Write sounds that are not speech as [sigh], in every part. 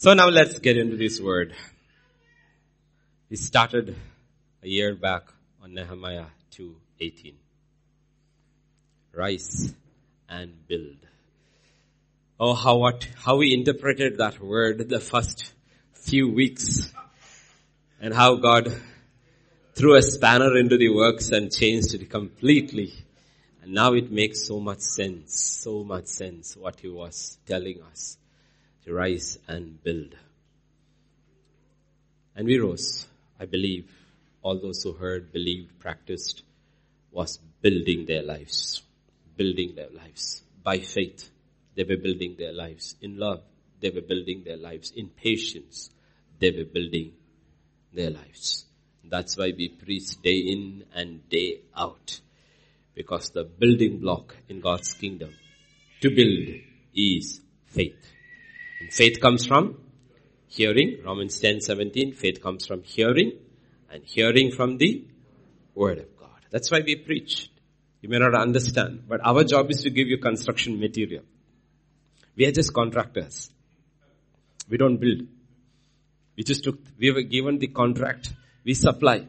So now let's get into this word. We started a year back on Nehemiah 2.18. Rise and build. Oh, how what, how we interpreted that word the first few weeks and how God threw a spanner into the works and changed it completely. And now it makes so much sense, so much sense what he was telling us to rise and build. And we rose, I believe, all those who heard, believed, practiced, was building their lives. Building their lives. By faith, they were building their lives. In love, they were building their lives. In patience, they were building their lives. That's why we preach day in and day out. Because the building block in God's kingdom to build is faith. And faith comes from hearing. Romans 10, 17. Faith comes from hearing and hearing from the word of God. That's why we preach. You may not understand, but our job is to give you construction material. We are just contractors. We don't build. We just took, we were given the contract. We supply.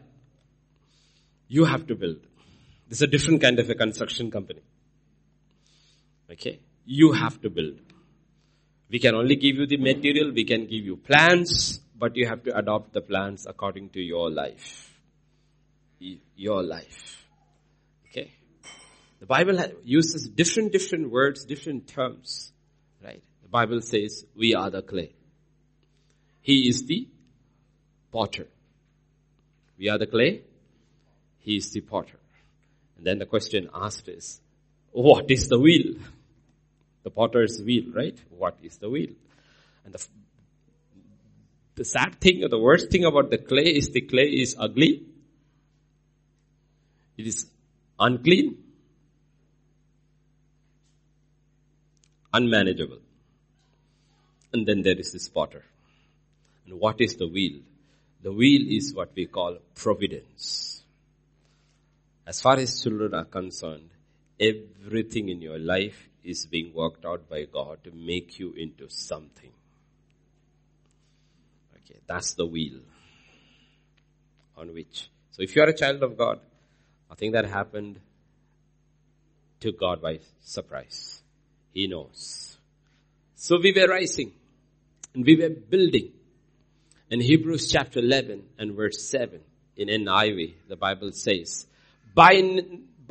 You have to build. This is a different kind of a construction company. Okay? You have to build. We can only give you the material, we can give you plans, but you have to adopt the plans according to your life. Your life. Okay? The Bible uses different, different words, different terms. Right? The Bible says, we are the clay. He is the potter. We are the clay. He is the potter. And then the question asked is, what is the wheel? The potter's wheel, right? What is the wheel? And the, the sad thing or the worst thing about the clay is the clay is ugly. It is unclean. Unmanageable. And then there is this potter. And what is the wheel? The wheel is what we call providence. As far as children are concerned, everything in your life is being worked out by God to make you into something. Okay, that's the wheel on which. So if you are a child of God, I think that happened to God by surprise. He knows. So we were rising and we were building. In Hebrews chapter 11 and verse 7 in NIV, the Bible says, by,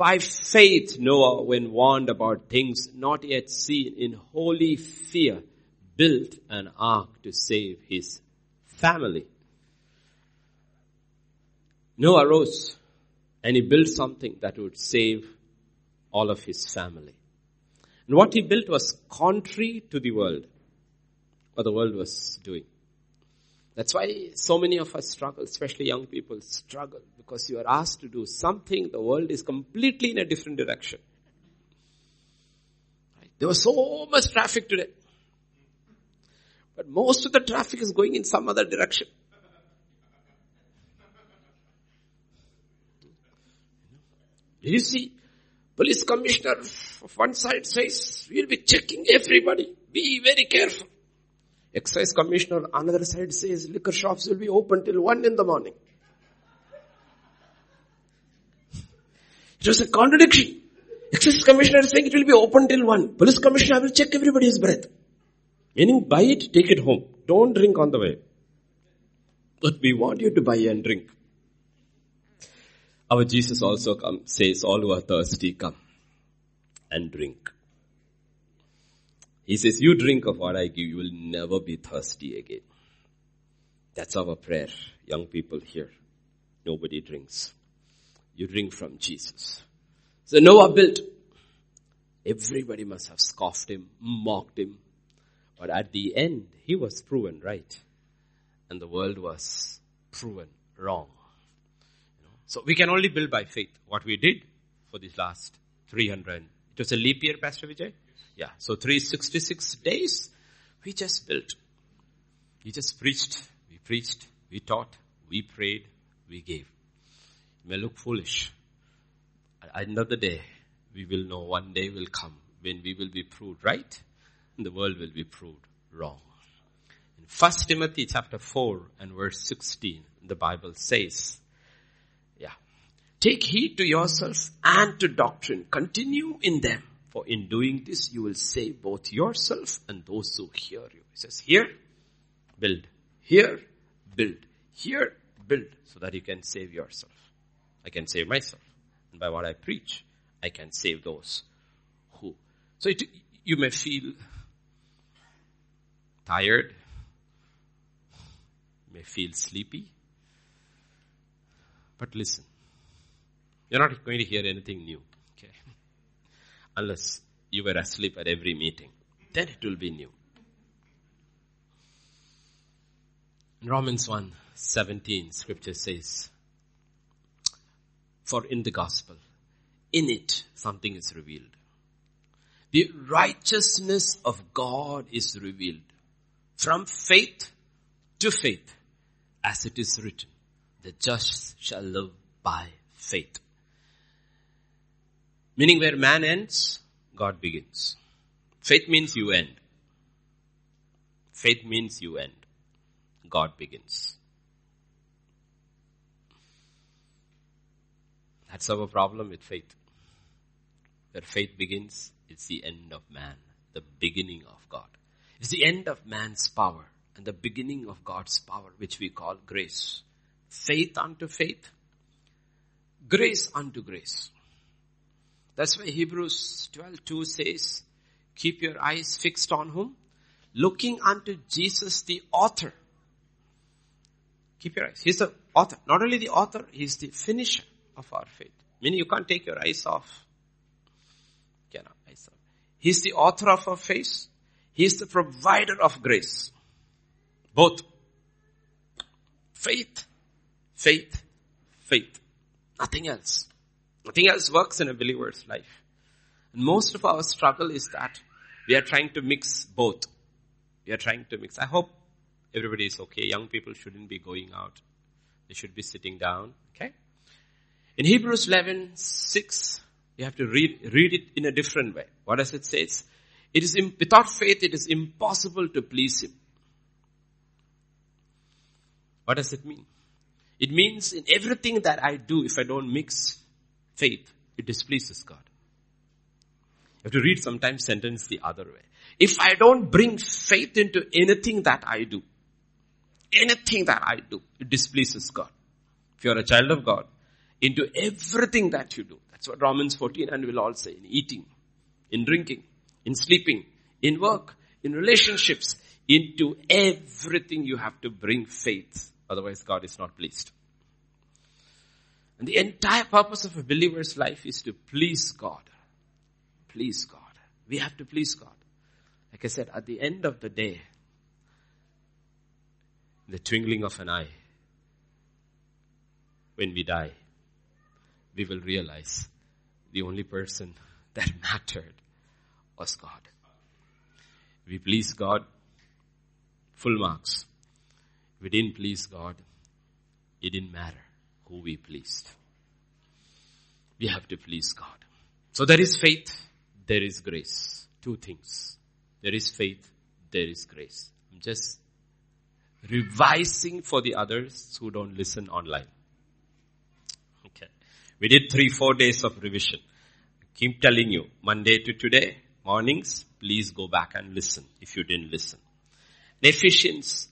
by faith Noah, when warned about things not yet seen, in holy fear, built an ark to save his family. Noah rose and he built something that would save all of his family. And what he built was contrary to the world, what the world was doing. That's why so many of us struggle, especially young people struggle, because you are asked to do something, the world is completely in a different direction. Right? There was so much traffic today. But most of the traffic is going in some other direction. Did you see? Police commissioner of one side says, we'll be checking everybody. Be very careful. Excise commissioner on another side says liquor shops will be open till one in the morning. It was a contradiction. Excise commissioner is saying it will be open till one. Police commissioner will check everybody's breath. Meaning buy it, take it home. Don't drink on the way. But we want you to buy and drink. Our Jesus also come, says, all who are thirsty, come and drink. He says, you drink of what I give, you will never be thirsty again. That's our prayer, young people here. Nobody drinks. You drink from Jesus. So Noah built. Everybody must have scoffed him, mocked him. But at the end, he was proven right. And the world was proven wrong. So we can only build by faith. What we did for these last 300. It was a leap year, Pastor Vijay? Yeah. So 366 days, we just built. We just preached. We preached. We taught. We prayed. We gave. It may look foolish. The day, we will know one day will come when we will be proved right and the world will be proved wrong. In First Timothy chapter 4 and verse 16, the Bible says, yeah, take heed to yourself and to doctrine. Continue in them. For in doing this, you will save both yourself and those who hear you. He says, here, build. Here, build. Here, build. So that you can save yourself. I can save myself. And by what I preach, I can save those who. So it, you may feel tired, may feel sleepy. But listen, you're not going to hear anything new, okay? Unless you were asleep at every meeting. Then it will be new. In Romans 1, 17, scripture says, For in the gospel, in it, something is revealed. The righteousness of God is revealed from faith to faith, as it is written, the just shall live by faith. Meaning where man ends, God begins. Faith means you end. Faith means you end. God begins. That's our problem with faith. Where faith begins, it's the end of man, the beginning of God. It's the end of man's power and the beginning of God's power, which we call grace. Faith unto faith, grace unto grace. That's why Hebrews 12:2 says, keep your eyes fixed on whom? Looking unto Jesus the author. Keep your eyes. He's the author. Not only the author, he's the finisher of our faith. Meaning you can't take your eyes off. Cannot eyes off. He's the author of our faith. He is the provider of grace. Both. Faith, faith, faith. Nothing else. Nothing else works in a believer's life. And most of our struggle is that we are trying to mix both. We are trying to mix. I hope everybody is okay. Young people shouldn't be going out. They should be sitting down. Okay? In Hebrews 11, 6, you have to read, read it in a different way. What does it say? It is, without faith, it is impossible to please Him. What does it mean? It means in everything that I do, if I don't mix faith, it displeases God. You have to read sometimes sentence the other way. If I don't bring faith into anything that I do, anything that I do, it displeases God. If you're a child of God, into everything that you do. That's what Romans 14 and will all say in eating, in drinking, in sleeping, in work, in relationships, into everything you have to bring faith. Otherwise God is not pleased. And the entire purpose of a believer's life is to please God. Please God. We have to please God. Like I said, at the end of the day, the twinkling of an eye, when we die, we will realize the only person [laughs] that mattered was God. We please God, full marks. We didn't please God, it didn't matter who we pleased. We have to please God. So there is faith, there is grace. Two things. There is faith, there is grace. I'm just revising for the others who don't listen online. We did three, four days of revision. I keep telling you, Monday to today, mornings, please go back and listen if you didn't listen. In Ephesians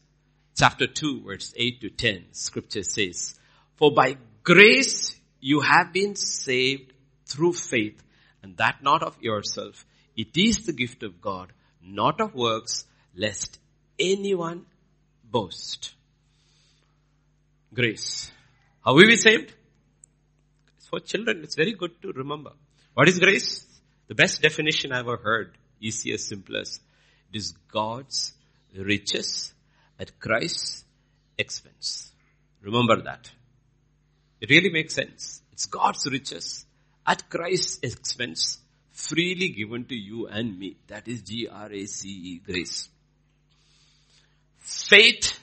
chapter 2 verse 8 to 10, scripture says, For by grace you have been saved through faith and that not of yourself. It is the gift of God, not of works, lest anyone boast. Grace. How we saved? For children. It's very good to remember. What is grace? The best definition I ever heard, easiest, simplest. It is God's riches at Christ's expense. Remember that. It really makes sense. It's God's riches at Christ's expense, freely given to you and me. That is G-R-A-C-E, grace. Faith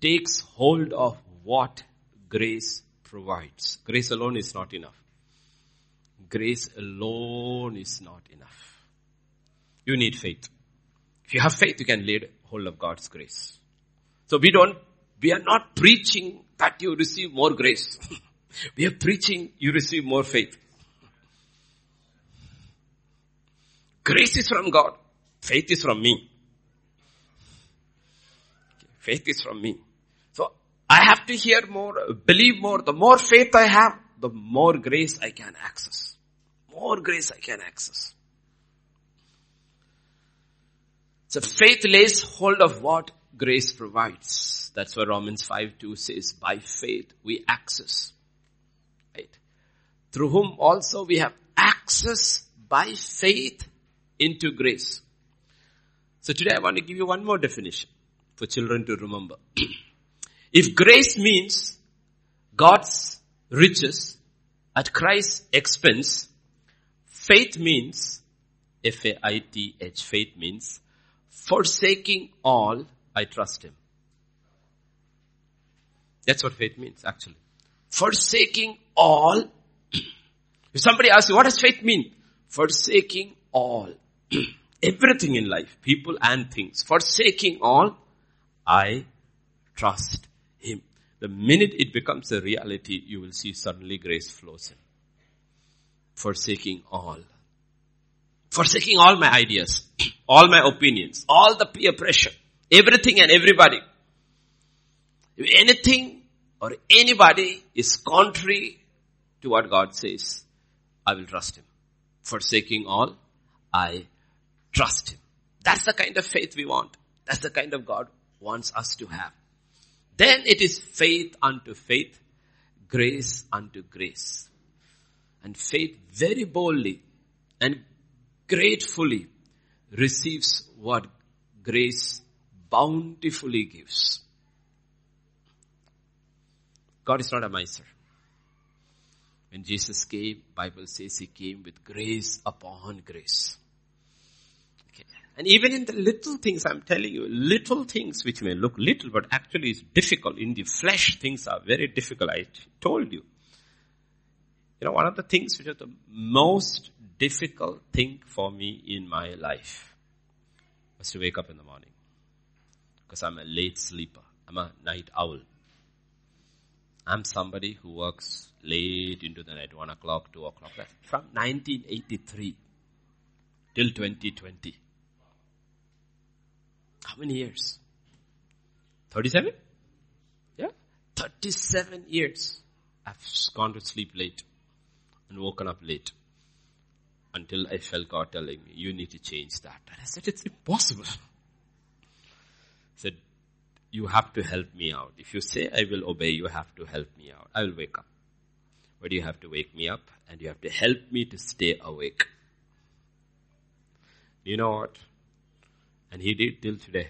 takes hold of what grace provides. Grace alone is not enough. Grace alone is not enough. You need faith. If you have faith, you can lay hold of God's grace. So we don't, we are not preaching that you receive more grace. [laughs] we are preaching you receive more faith. Grace is from God. Faith is from me. Faith is from me. I have to hear more, believe more. The more faith I have, the more grace I can access. More grace I can access. So faith lays hold of what grace provides. That's what Romans 5 2 says. By faith we access. Right? Through whom also we have access by faith into grace. So today I want to give you one more definition for children to remember. [clears throat] if grace means God's riches at Christ's expense, faith means, F-A-I-T-H, faith means forsaking all, I trust Him. That's what faith means actually. Forsaking all. [clears throat] if somebody asks you, what does faith mean? Forsaking all. [clears throat] Everything in life, people and things. Forsaking all, I trust. The minute it becomes a reality, you will see suddenly grace flows in. Forsaking all. Forsaking all my ideas, [clears throat] all my opinions, all the peer pressure, everything and everybody. If anything or anybody is contrary to what God says, I will trust Him. Forsaking all, I trust Him. That's the kind of faith we want. That's the kind of God wants us to have. Then it is faith unto faith, grace unto grace. And faith very boldly and gratefully receives what grace bountifully gives. God is not a miser. When Jesus came, Bible says he came with grace upon grace. And even in the little things, I'm telling you, little things which may look little, but actually is difficult. In the flesh, things are very difficult. I told you. You know, one of the things which is the most difficult thing for me in my life was to wake up in the morning. Because I'm a late sleeper. I'm a night owl. I'm somebody who works late into the night, 1 o'clock, 2 o'clock. From 1983 till 2020. How many years? 37? Yeah. 37 years. I've gone to sleep late and woken up late until I felt God telling me, you need to change that. And I said, it's impossible. I said, you have to help me out. If you say I will obey, you have to help me out. I will wake up. But you have to wake me up and you have to help me to stay awake. You know what? And he did till today.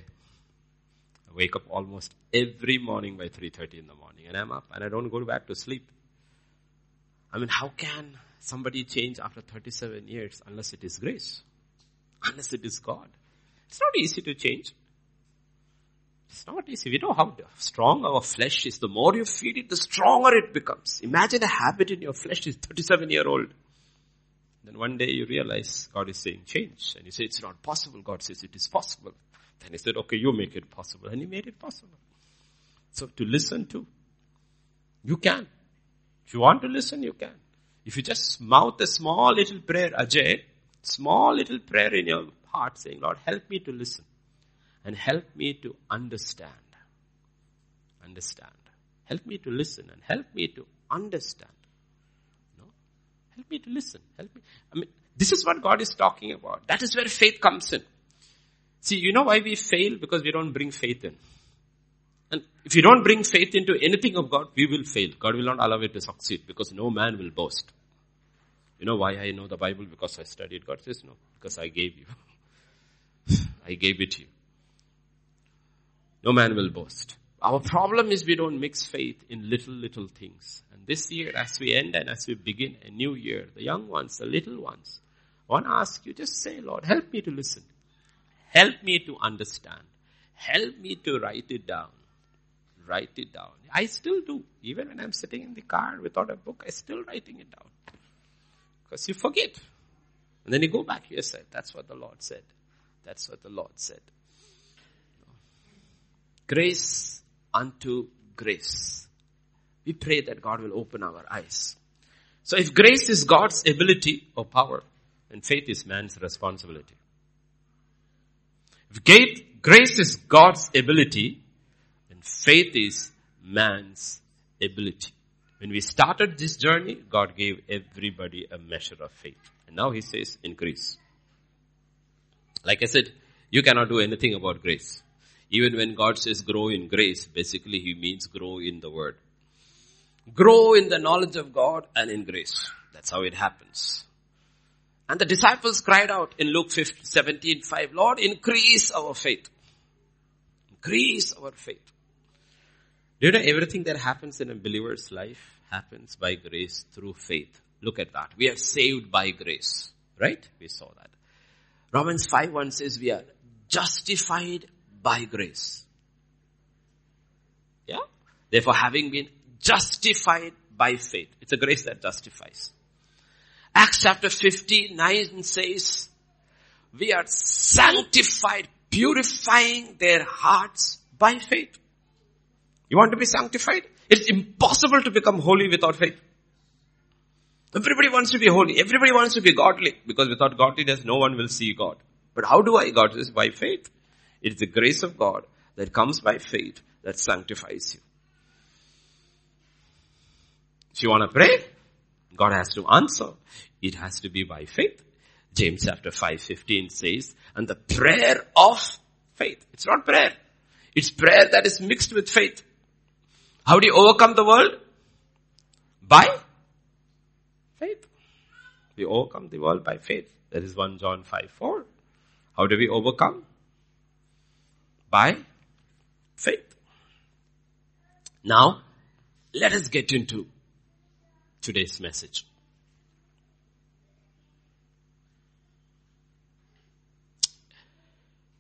I wake up almost every morning by 3.30 in the morning and I'm up and I don't go back to sleep. I mean, how can somebody change after 37 years unless it is grace? Unless it is God. It's not easy to change. It's not easy. We know how strong our flesh is. The more you feed it, the stronger it becomes. Imagine a habit in your flesh is 37 year old. Then one day you realize God is saying change. And you say it's not possible. God says it is possible. Then he said, okay, you make it possible. And he made it possible. So to listen to, you can. If you want to listen, you can. If you just mouth a small little prayer, Ajay, small little prayer in your heart saying, Lord, help me to listen and help me to understand. Understand. Help me to listen and help me to understand. Help me to listen. Help me. I mean, this is what God is talking about. That is where faith comes in. See, you know why we fail? Because we don't bring faith in. And if you don't bring faith into anything of God, we will fail. God will not allow it to succeed because no man will boast. You know why I know the Bible? Because I studied. God says no, because I gave you. [laughs] I gave it to you. No man will boast. Our problem is we don't mix faith in little, little things. This year, as we end and as we begin a new year, the young ones, the little ones, I want to ask you, just say, Lord, help me to listen. Help me to understand. Help me to write it down. Write it down. I still do. Even when I'm sitting in the car without a book, I'm still writing it down. Because you forget. And then you go back, you said, that's what the Lord said. That's what the Lord said. Grace unto grace. We pray that God will open our eyes. So if grace is God's ability or power, then faith is man's responsibility. If grace is God's ability, then faith is man's ability. When we started this journey, God gave everybody a measure of faith. And now He says, increase. Like I said, you cannot do anything about grace. Even when God says grow in grace, basically He means grow in the Word. Grow in the knowledge of God and in grace. That's how it happens. And the disciples cried out in Luke 15, 17, 5, Lord, increase our faith. Increase our faith. Do you know everything that happens in a believer's life happens by grace through faith? Look at that. We are saved by grace. Right? We saw that. Romans 5 1 says we are justified by grace. Yeah? Therefore having been justified by faith. It's a grace that justifies. Acts chapter 59 says, we are sanctified, purifying their hearts by faith. You want to be sanctified? It's impossible to become holy without faith. Everybody wants to be holy. Everybody wants to be godly. Because without godliness, no one will see God. But how do I God? This by faith. It is the grace of God that comes by faith that sanctifies you. If you want to pray, God has to answer. It has to be by faith. James chapter 5, 15 says, and the prayer of faith. It's not prayer. It's prayer that is mixed with faith. How do you overcome the world? By faith. We overcome the world by faith. That is 1 John 5, 4. How do we overcome? By faith. Now, let us get into today's message.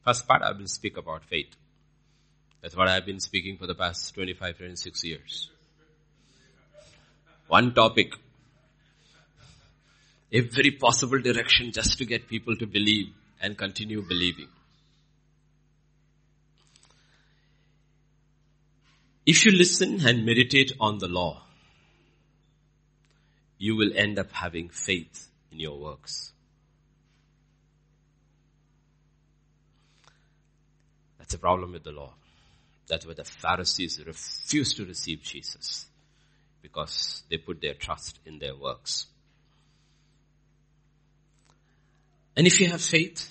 First part I will speak about faith. That's what I've been speaking for the past 25, 26 years. One topic. Every possible direction just to get people to believe and continue believing. If you listen and meditate on the law, you will end up having faith in your works. That's a problem with the law. That's why the Pharisees refused to receive Jesus because they put their trust in their works. And if you have faith,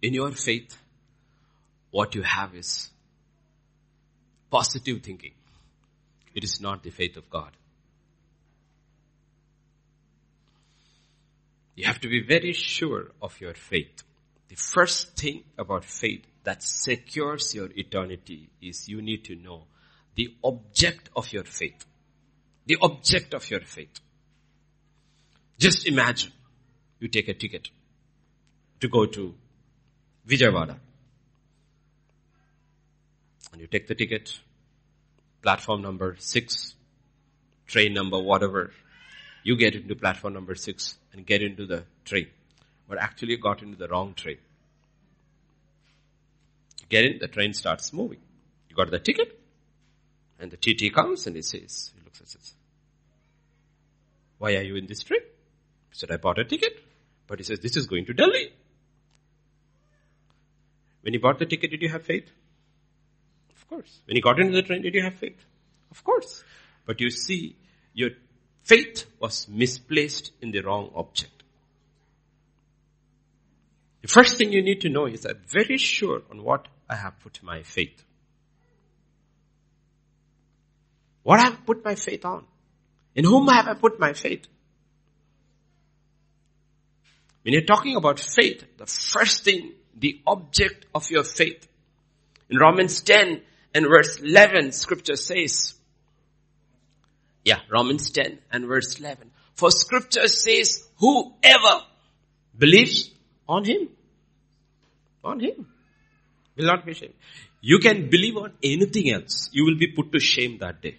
in your faith, what you have is positive thinking. It is not the faith of God. You have to be very sure of your faith. The first thing about faith that secures your eternity is you need to know the object of your faith. The object of your faith. Just imagine you take a ticket to go to Vijayawada. And you take the ticket, platform number six, train number whatever. You get into platform number six and get into the train. But actually got into the wrong train. You get in, the train starts moving. You got the ticket, and the TT comes and he says, he looks at says, why are you in this train? He said, I bought a ticket. But he says, this is going to Delhi. When you bought the ticket, did you have faith? Of course. When you got into the train, did you have faith? Of course. But you see, your faith was misplaced in the wrong object. The first thing you need to know is I'm very sure on what I have put my faith. What I have put my faith on. In whom have I put my faith? When you're talking about faith, the first thing, the object of your faith. In Romans 10 and verse 11, scripture says, yeah, Romans 10 and verse 11. For scripture says, whoever believes on him, on him, will not be shamed. You can believe on anything else. You will be put to shame that day.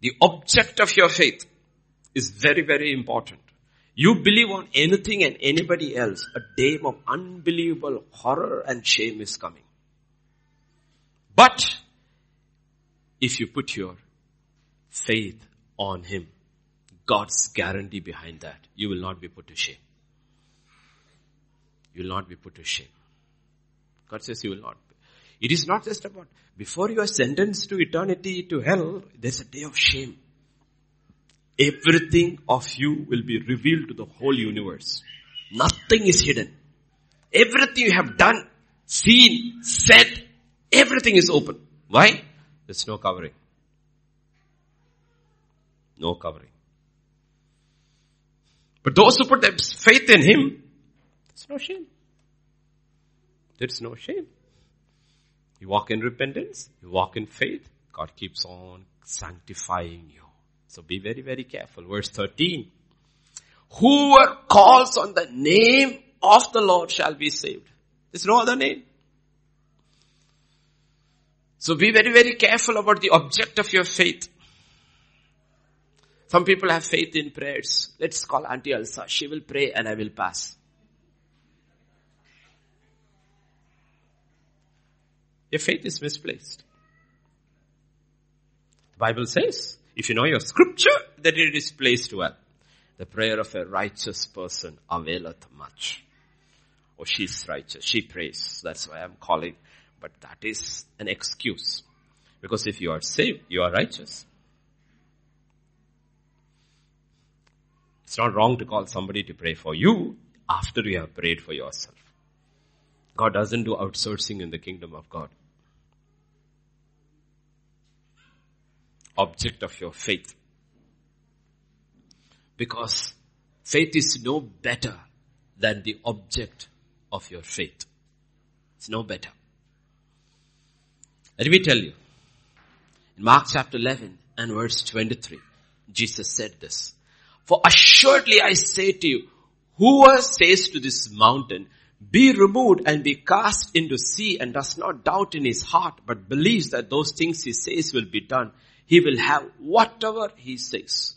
The object of your faith is very, very important. you believe on anything and anybody else, a day of unbelievable horror and shame is coming. But, if you put your faith on Him, God's guarantee behind that, you will not be put to shame. You will not be put to shame. God says you will not. It is not just about, before you are sentenced to eternity to hell, there's a day of shame. Everything of you will be revealed to the whole universe. Nothing is hidden. Everything you have done, seen, said, everything is open. Why? There's no covering. No covering. But those who put their faith in Him, there's no shame. There's no shame. You walk in repentance, you walk in faith, God keeps on sanctifying you. So be very, very careful. Verse 13. Whoever calls on the name of the Lord shall be saved. There's no other name. So be very, very careful about the object of your faith. Some people have faith in prayers. Let's call Auntie Elsa. She will pray and I will pass. Your faith is misplaced. The Bible says, if you know your scripture, that it is placed well. The prayer of a righteous person availeth much. Oh, she's righteous. She prays. That's why I'm calling. But that is an excuse. Because if you are saved, you are righteous. It's not wrong to call somebody to pray for you after you have prayed for yourself. God doesn't do outsourcing in the kingdom of God. Object of your faith. Because faith is no better than the object of your faith. It's no better. Let me tell you. In Mark chapter 11 and verse 23, Jesus said this. For assuredly I say to you, whoever says to this mountain, be removed and be cast into sea and does not doubt in his heart, but believes that those things he says will be done, he will have whatever he says.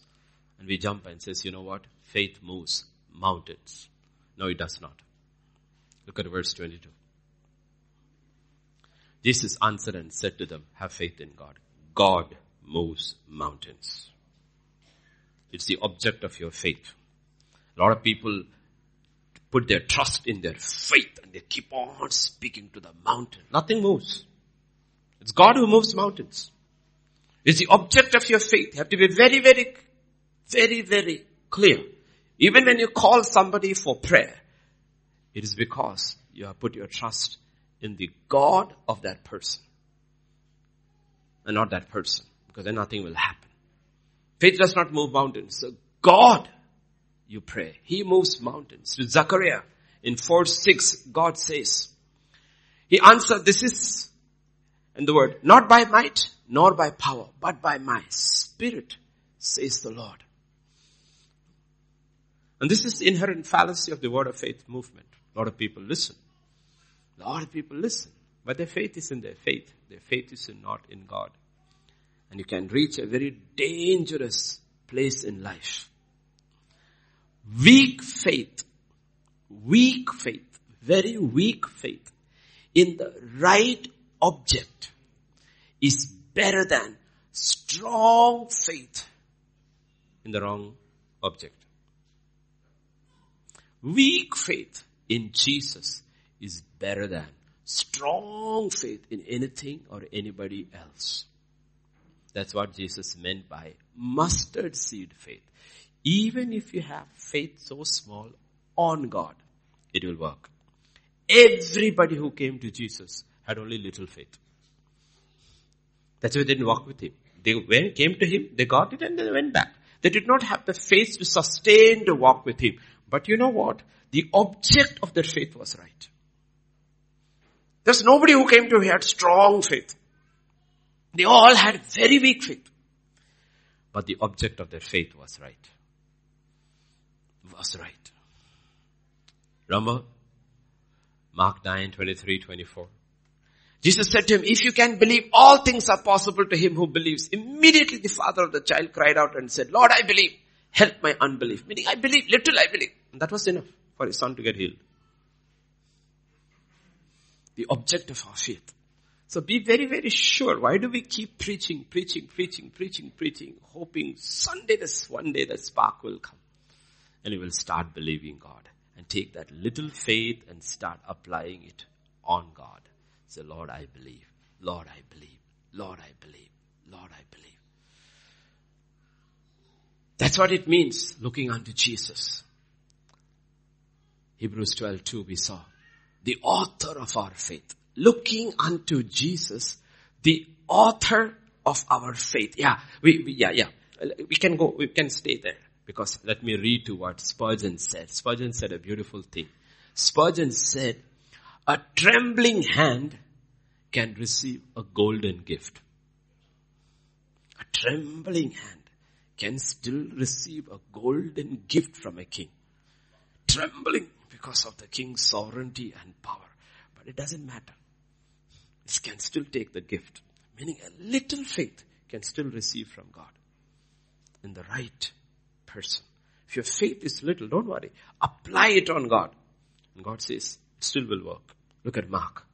And we jump and says, you know what? Faith moves mountains. No, it does not. Look at verse 22. Jesus answered and said to them, have faith in God. God moves mountains. It's the object of your faith. A lot of people put their trust in their faith and they keep on speaking to the mountain. Nothing moves. It's God who moves mountains. It's the object of your faith. You have to be very, very, very, very clear. Even when you call somebody for prayer, it is because you have put your trust in the God of that person. And not that person. Because then nothing will happen. Faith does not move mountains. So God, you pray. He moves mountains. With Zechariah, in 4 6, God says, He answered, this is, in the word, not by might, nor by power, but by my spirit, says the Lord. And this is the inherent fallacy of the word of faith movement. A lot of people listen. A lot of people listen. But their faith is in their faith. Their faith is not in God. And you can reach a very dangerous place in life. Weak faith, weak faith, very weak faith in the right object is better than strong faith in the wrong object. Weak faith in Jesus is better than strong faith in anything or anybody else. That's what Jesus meant by mustard seed faith. Even if you have faith so small on God, it will work. Everybody who came to Jesus had only little faith. That's why they didn't walk with him. They went, came to him, they got it and they went back. They did not have the faith to sustain the walk with him. But you know what? The object of their faith was right. There's nobody who came to him had strong faith. They all had very weak faith. But the object of their faith was right. Was right. Remember? Mark 9, 23, 24. Jesus said to him, if you can believe, all things are possible to him who believes. Immediately the father of the child cried out and said, Lord, I believe. Help my unbelief. Meaning I believe, little I believe. And that was enough for his son to get healed. The object of our faith. So be very, very sure. Why do we keep preaching, preaching, preaching, preaching, preaching, hoping Sunday this one day the spark will come and you will start believing God and take that little faith and start applying it on God. Say, Lord, I believe. Lord, I believe. Lord, I believe. Lord, I believe. That's what it means, looking unto Jesus. Hebrews 12, 2 we saw. The author of our faith looking unto Jesus, the author of our faith. Yeah, we, we, yeah, yeah. We can go, we can stay there because let me read to what Spurgeon said. Spurgeon said a beautiful thing. Spurgeon said, a trembling hand can receive a golden gift. A trembling hand can still receive a golden gift from a king. Trembling because of the king's sovereignty and power. But it doesn't matter This can still take the gift. Meaning a little faith can still receive from God in the right person. If your faith is little, don't worry. Apply it on God. And God says, it still will work. Look at Mark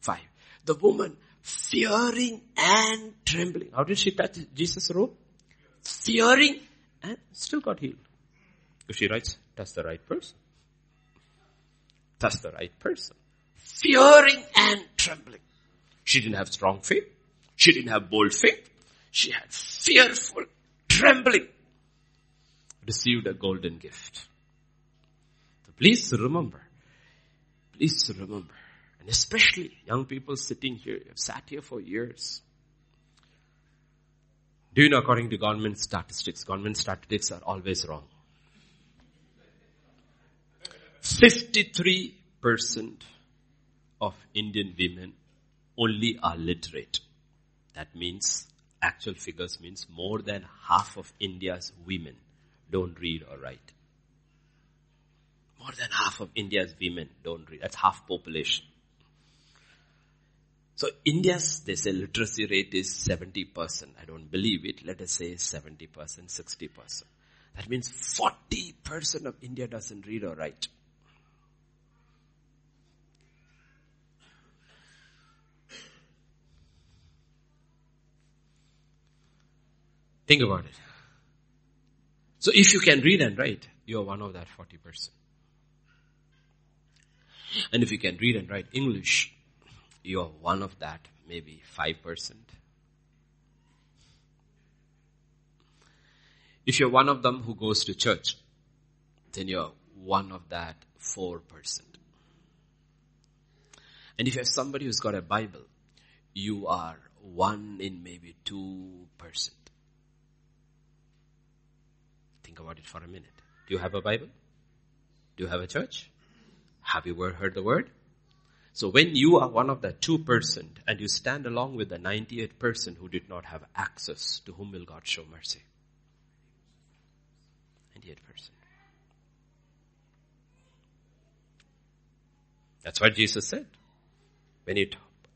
5. The woman fearing and trembling. How did she touch Jesus' robe? Fearing and still got healed. If she writes, touch the right person. Touch the right person. Fearing and trembling. She didn't have strong faith. She didn't have bold faith. She had fearful trembling. Received a golden gift. So please remember. Please remember. And especially young people sitting here, have sat here for years. Do you know according to government statistics, government statistics are always wrong. 53% of Indian women only are literate. That means, actual figures means more than half of India's women don't read or write. More than half of India's women don't read. That's half population. So India's, they say literacy rate is 70%. I don't believe it. Let us say 70%, 60%. That means 40% of India doesn't read or write. Think about it. So if you can read and write, you are one of that 40%. And if you can read and write English, you are one of that maybe 5%. If you're one of them who goes to church, then you're one of that 4%. And if you're somebody who's got a Bible, you are one in maybe 2%. Think about it for a minute. Do you have a Bible? Do you have a church? Have you ever heard the word? So when you are one of the 2% and you stand along with the 98% who did not have access, to whom will God show mercy? 98%. That's what Jesus said. When he, talked,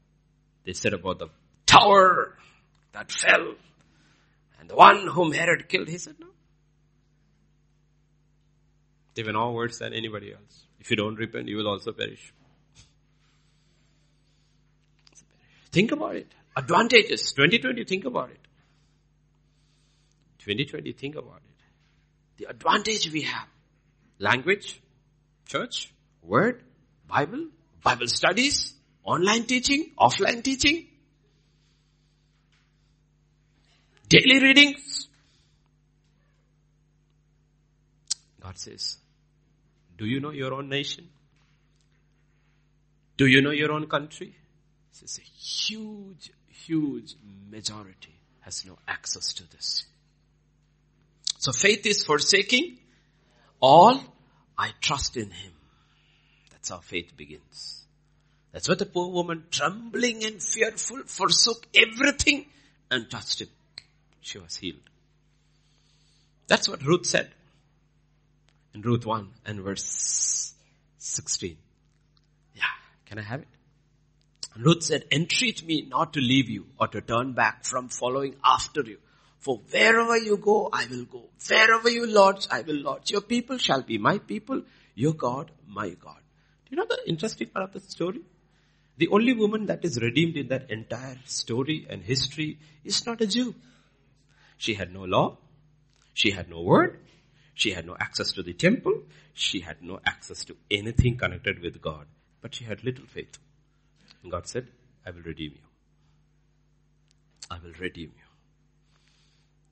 they said about the tower that fell and the one whom Herod killed, he said, no, they were no worse than anybody else. If you don't repent, you will also perish. Think about it. Advantages. 2020, think about it. 2020, think about it. The advantage we have. Language, church, word, Bible, Bible studies, online teaching, offline teaching, daily readings. God says, do you know your own nation? Do you know your own country? It's a huge, huge majority has no access to this. So faith is forsaking all. I trust in Him. That's how faith begins. That's what the poor woman, trembling and fearful, forsook everything and touched Him. She was healed. That's what Ruth said in Ruth 1 and verse 16. Yeah, can I have it? Ruth said, entreat me not to leave you or to turn back from following after you. For wherever you go, I will go. Wherever you lodge, I will lodge. Your people shall be my people. Your God, my God. Do you know the interesting part of the story? The only woman that is redeemed in that entire story and history is not a Jew. She had no law. She had no word. She had no access to the temple. She had no access to anything connected with God. But she had little faith. And God said, I will redeem you. I will redeem you.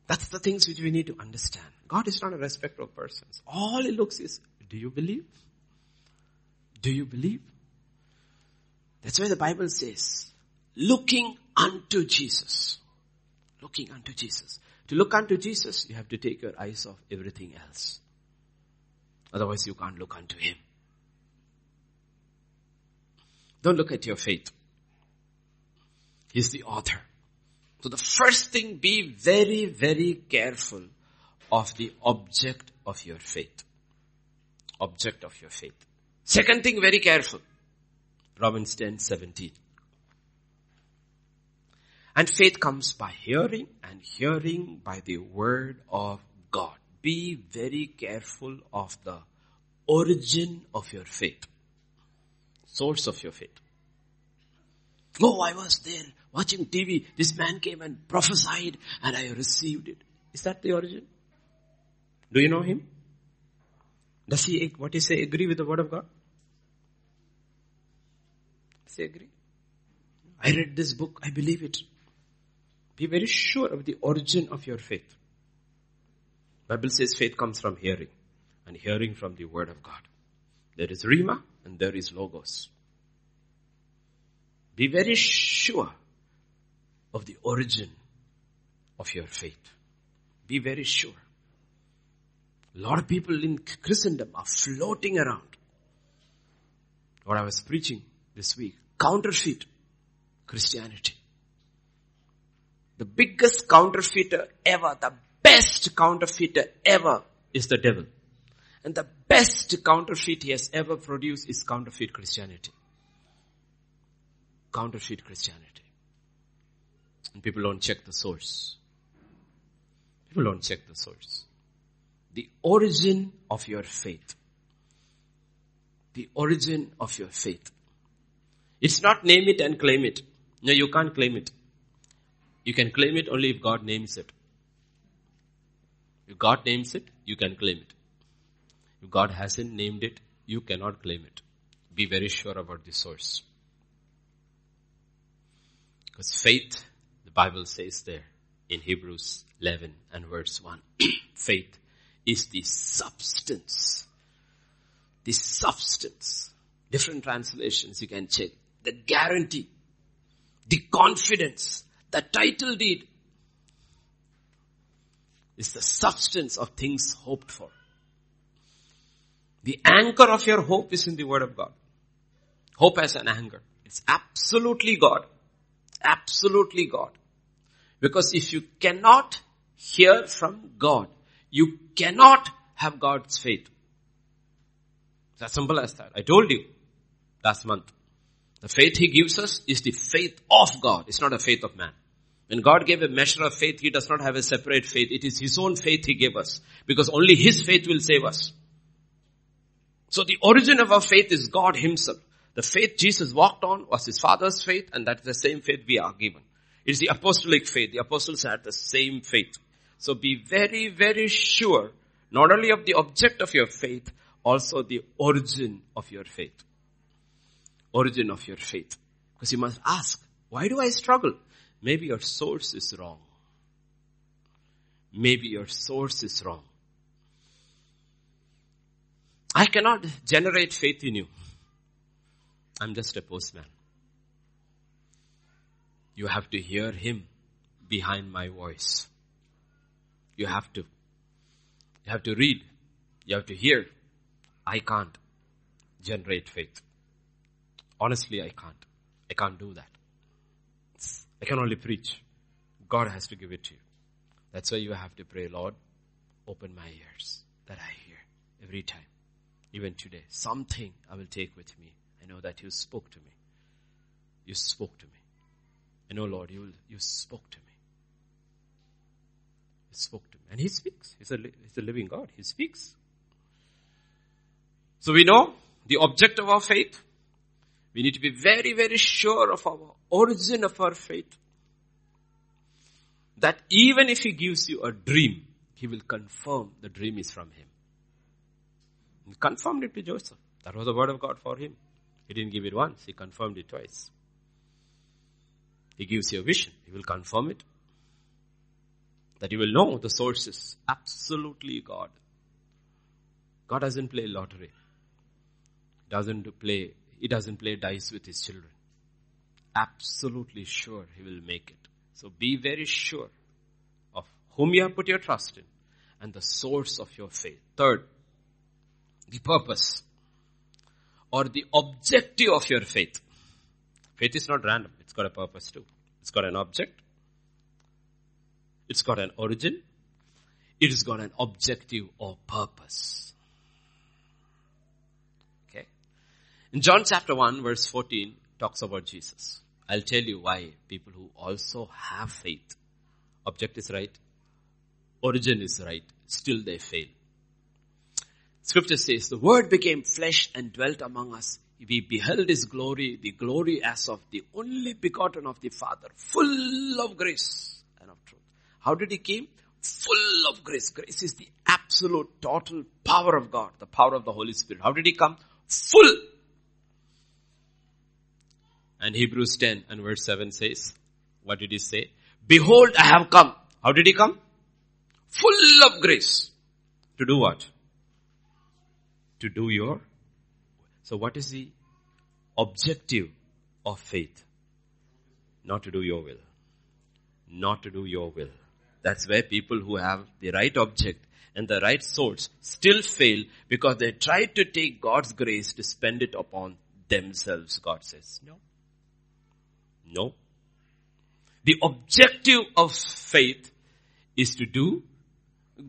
That's the things which we need to understand. God is not a respecter of persons. All he looks is, do you believe? Do you believe? That's why the Bible says, looking unto Jesus. Looking unto Jesus. To look unto Jesus, you have to take your eyes off everything else. Otherwise you can't look unto Him. Don't look at your faith. He's the author. So the first thing, be very, very careful of the object of your faith. Object of your faith. Second thing, very careful. Romans 10, 17. And faith comes by hearing and hearing by the word of God. Be very careful of the origin of your faith. Source of your faith. Oh, I was there watching TV. This man came and prophesied and I received it. Is that the origin? Do you know him? Does he, what he say, agree with the word of God? Does he agree? I read this book, I believe it. Be very sure of the origin of your faith. Bible says faith comes from hearing and hearing from the word of God. There is Rhema and there is Logos. Be very sure of the origin of your faith. Be very sure. A lot of people in Christendom are floating around. What I was preaching this week, counterfeit Christianity. The biggest counterfeiter ever, the best counterfeiter ever is the devil. And the best counterfeit he has ever produced is counterfeit Christianity. Counterfeit Christianity. And people don't check the source. People don't check the source. The origin of your faith. The origin of your faith. It's not name it and claim it. No, you can't claim it. You can claim it only if God names it. If God names it, you can claim it. If God hasn't named it, you cannot claim it. Be very sure about the source. Because faith the Bible says there in Hebrews 11 and verse 1, [clears throat] faith is the substance. The substance. Different translations you can check. The guarantee. The confidence. The title deed is the substance of things hoped for. The anchor of your hope is in the Word of God. Hope has an anchor. It's absolutely God. Absolutely God. Because if you cannot hear from God, you cannot have God's faith. It's as simple as that. I told you last month. The faith He gives us is the faith of God. It's not a faith of man. When God gave a measure of faith, He does not have a separate faith. It is His own faith He gave us. Because only His faith will save us. So the origin of our faith is God Himself. The faith Jesus walked on was His Father's faith and that's the same faith we are given. It's the apostolic faith. The apostles had the same faith. So be very, very sure, not only of the object of your faith, also the origin of your faith. Origin of your faith. Because you must ask, why do I struggle? Maybe your source is wrong. Maybe your source is wrong. I cannot generate faith in you. I'm just a postman. You have to hear Him behind my voice. You have to. You have to read. You have to hear. I can't generate faith. Honestly, I can't. I can't do that. I can only preach. God has to give it to you. That's why you have to pray, Lord, open my ears that I hear every time. Even today, something I will take with me. I know that you spoke to me. You spoke to me. I know, Lord, you, you spoke to me. He spoke to me. And he speaks. He's a, he's a living God. He speaks. So we know the object of our faith. We need to be very, very sure of our origin of our faith. That even if he gives you a dream, he will confirm the dream is from him. He confirmed it to Joseph. That was the word of God for him. He didn't give it once, he confirmed it twice. He gives you a vision, he will confirm it. That you will know the source is absolutely God. God doesn't play lottery. Doesn't play, he doesn't play dice with his children. Absolutely sure he will make it. So be very sure of whom you have put your trust in and the source of your faith. Third, the purpose or the objective of your faith. Faith is not random. It's got a purpose too. It's got an object. It's got an origin. It has got an objective or purpose. Okay. In John chapter 1 verse 14 talks about Jesus. I'll tell you why people who also have faith. Object is right. Origin is right. Still they fail. Scripture says, the word became flesh and dwelt among us. We beheld his glory, the glory as of the only begotten of the Father, full of grace and of truth. How did he came? Full of grace. Grace is the absolute, total power of God, the power of the Holy Spirit. How did he come? Full. And Hebrews 10 and verse 7 says, what did he say? Behold, I have come. How did he come? Full of grace. To do what? to do your. So what is the objective of faith? Not to do your will. Not to do your will. That's where people who have the right object and the right source still fail because they try to take God's grace to spend it upon themselves. God says, no. No. The objective of faith is to do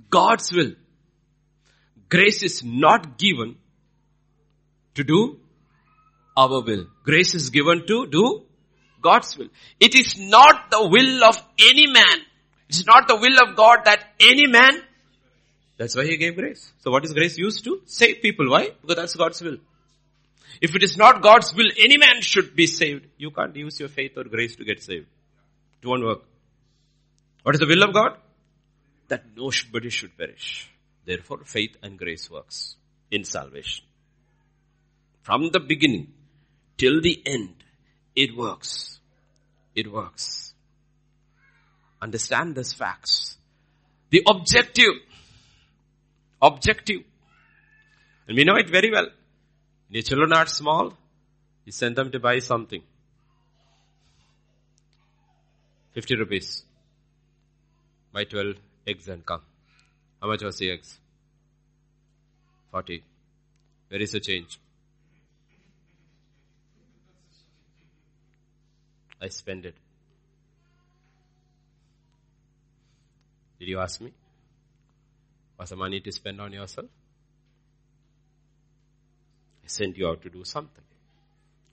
God's will. Grace is not given to do our will. Grace is given to do God's will. It is not the will of any man. It's not the will of God that any man. That's why He gave grace. So what is grace used to? Save people. Why? Because that's God's will. If it is not God's will, any man should be saved. You can't use your faith or grace to get saved. It won't work. What is the will of God? That nobody should perish. Therefore, faith and grace works in salvation. From the beginning till the end, it works. It works. Understand these facts. The objective, objective, and we know it very well. When your children are small, you send them to buy something. 50 rupees. Buy 12 eggs and come. How much was the eggs? 40. Where is the change? I spend it. Did you ask me? Was the money to spend on yourself? Sent you out to do something.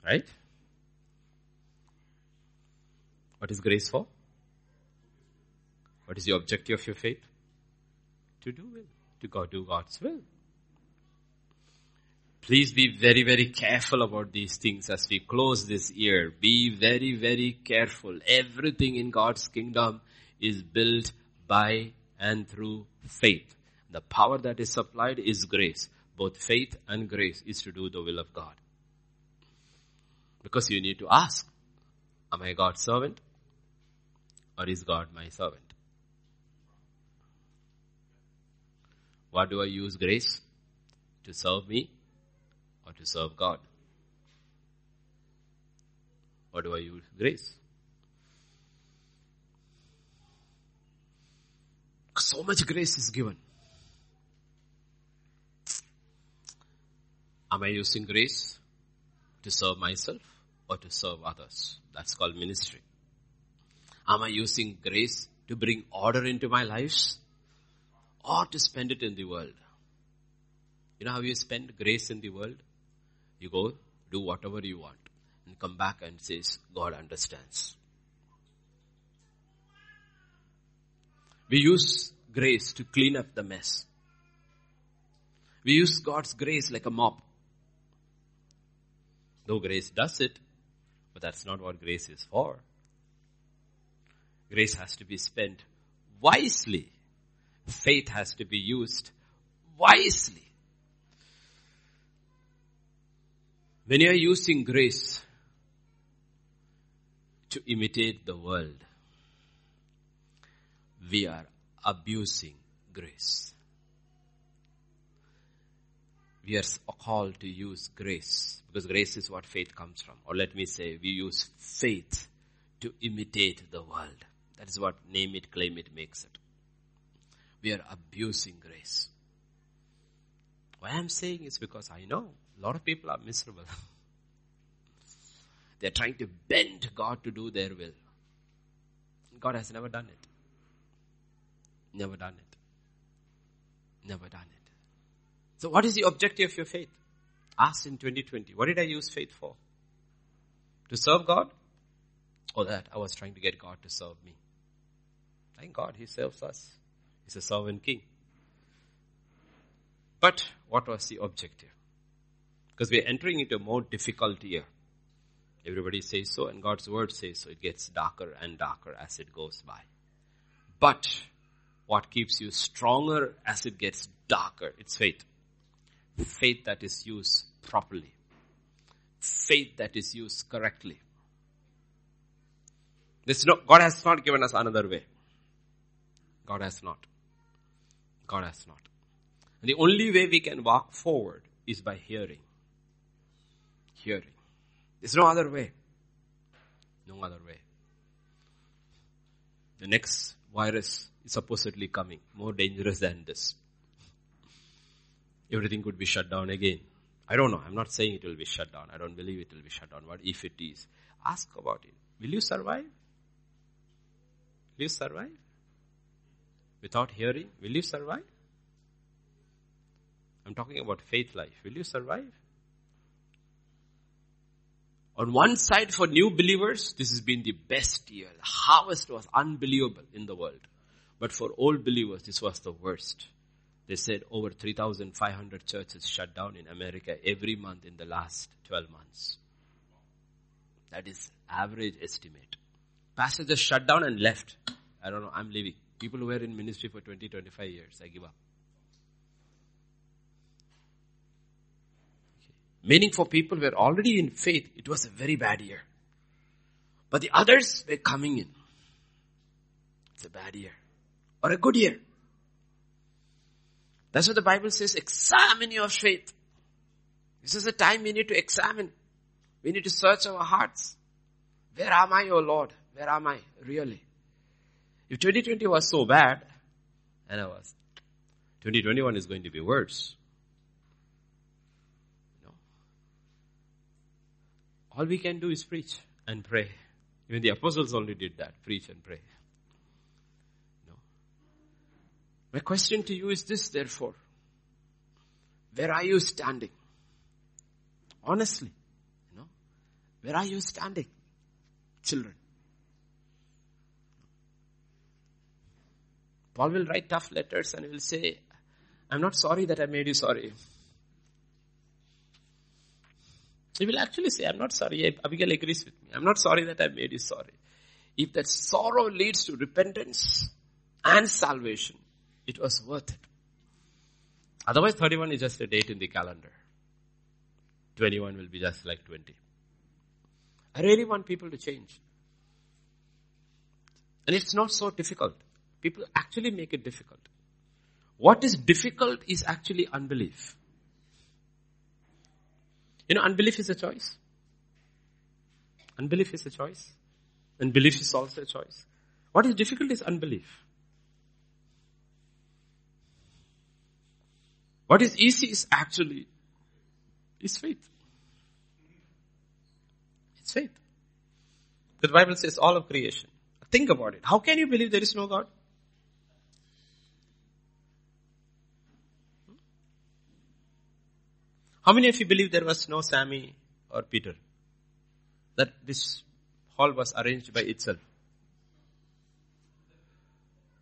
Right? What is grace for? What is the objective of your faith? to do will, to go do God's will. Please be very, very careful about these things as we close this year. Be very, very careful. Everything in God's kingdom is built by and through faith. The power that is supplied is grace. Both faith and grace is to do the will of God. Because you need to ask, am I God's servant? Or is God my servant? What do I use grace? To serve me or to serve God? What do I use grace? So much grace is given. Am I using grace to serve myself or to serve others? That's called ministry. Am I using grace to bring order into my lives or to spend it in the world. You know how you spend grace in the world? You go do whatever you want and come back and says, God understands. We use grace to clean up the mess. We use God's grace like a mop. Though grace does it, but that's not what grace is for. Grace has to be spent wisely. Faith has to be used wisely. When you are using grace to imitate the world, we are abusing grace. We are called to use grace because grace is what faith comes from. Or let me say, we use faith to imitate the world. That is what name it, claim it makes it. We are abusing grace. Why I'm saying is because I know a lot of people are miserable. [laughs] They're trying to bend God to do their will. God has never done it. Never done it. Never done it. So what is the objective of your faith? Ask in 2020, what did I use faith for? To serve God? Or that I was trying to get God to serve me? Thank God He serves us. He's a sovereign king. But what was the objective? Because we're entering into a more difficult year. Everybody says so and God's word says so. It gets darker and darker as it goes by. But what keeps you stronger as it gets darker? It's faith. Faith that is used properly. Faith that is used correctly. This no, God has not given us another way. God has not. God has not. And the only way we can walk forward is by hearing. Hearing. There's no other way. No other way. The next virus is supposedly coming, more dangerous than this. Everything could be shut down again. I don't know. I'm not saying it will be shut down. I don't believe it will be shut down. But if it is, ask about it. Will you survive? Will you survive? Without hearing, will you survive? I'm talking about faith life. Will you survive? On one side for new believers, this has been the best year. The harvest was unbelievable in the world. But for old believers, this was the worst. They said over 3,500 churches shut down in America every month in the last 12 months. That is average estimate. Pastors just shut down and left. I don't know, I'm leaving. People who were in ministry for 20, 25 years, I give up. Meaning for people who were already in faith, it was a very bad year. But the others were coming in. It's a bad year. Or a good year. That's what the Bible says, examine your faith. This is a time we need to examine. We need to search our hearts. Where am I, O Lord? Where am I really? If 2020 was so bad, and I was, 2021 is going to be worse. No. All we can do is preach and pray. Even the apostles only did that, preach and pray. No. My question to you is this therefore. Where are you standing? Honestly, you know, where are you standing? Children. Paul will write tough letters and he will say, I'm not sorry that I made you sorry. He will actually say, I'm not sorry. Abigail agrees with me. I'm not sorry that I made you sorry. If that sorrow leads to repentance and salvation, it was worth it. Otherwise, 31 is just a date in the calendar. 21 will be just like 20. I really want people to change. And it's not so difficult. People actually make it difficult. What is difficult is actually unbelief. You know, unbelief is a choice. Unbelief is a choice. And belief is also a choice. What is difficult is unbelief. What is easy is actually, is faith. It's faith. The Bible says all of creation. Think about it. How can you believe there is no God? How many of you believe there was no Sammy or Peter? That this hall was arranged by itself.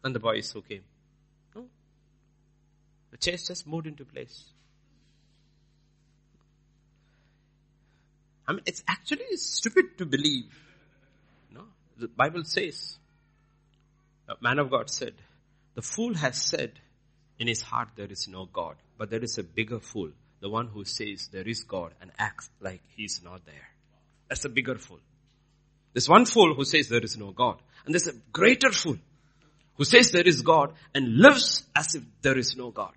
And the boys who came. The chase just moved into place. I mean, it's actually stupid to believe. No, the Bible says, a man of God said, the fool has said in his heart there is no God, but there is a bigger fool, the one who says there is God and acts like he's not there. That's a bigger fool. There's one fool who says there is no God, and there's a greater fool who says there is God and lives as if there is no God.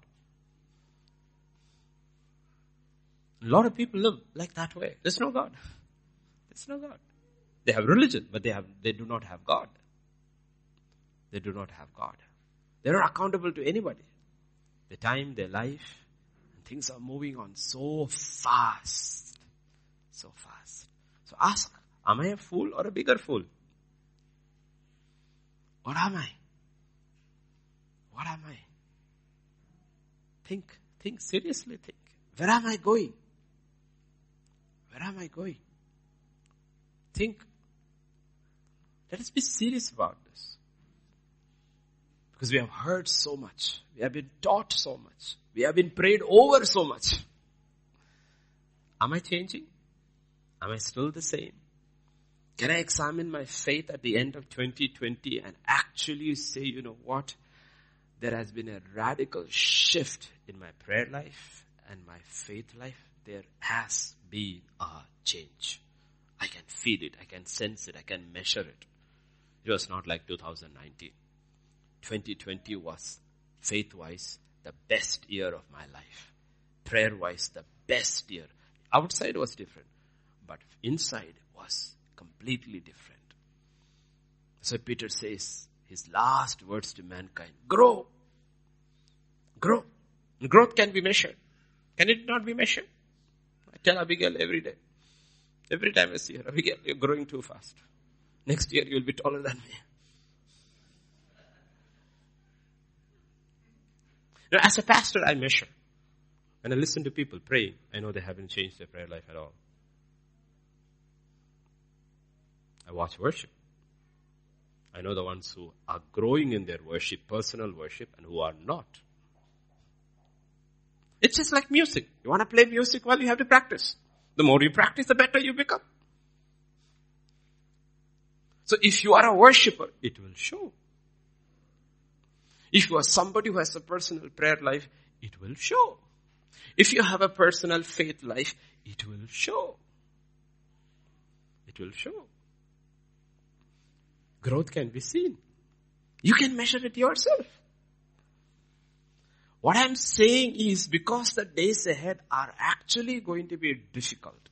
A lot of people live like that way. There's no God. There's no God. They have religion, but they have, they do not have God. They do not have God. They're not accountable to anybody. Their time, their life, things are moving on so fast. So fast. So ask, am I a fool or a bigger fool? What am I? What am I? Think, think, seriously think. Where am I going? Where am I going? Think. Let us be serious about this. Because we have heard so much. We have been taught so much. We have been prayed over so much. Am I changing? Am I still the same? Can I examine my faith at the end of 2020 and actually say, you know what? There has been a radical shift in my prayer life and my faith life. There has been a change. I can feel it. I can sense it. I can measure it. It was not like 2019. 2020 was faith-wise the best year of my life. Prayer-wise the best year. Outside was different, but inside was completely different. So Peter says his last words to mankind, grow. Grow. Growth can be measured. Can it not be measured? Tell Abigail every day. Every time I see her, Abigail, you're growing too fast. Next year you'll be taller than me. Now, as a pastor, I measure. When I listen to people praying, I know they haven't changed their prayer life at all. I watch worship. I know the ones who are growing in their worship, personal worship, and who are not. It's just like music. You want to play music well, you have to practice. The more you practice, the better you become. So if you are a worshiper, it will show. If you are somebody who has a personal prayer life, it will show. If you have a personal faith life, it will show. It will show. Growth can be seen. You can measure it yourself. What I'm saying is because the days ahead are actually going to be difficult.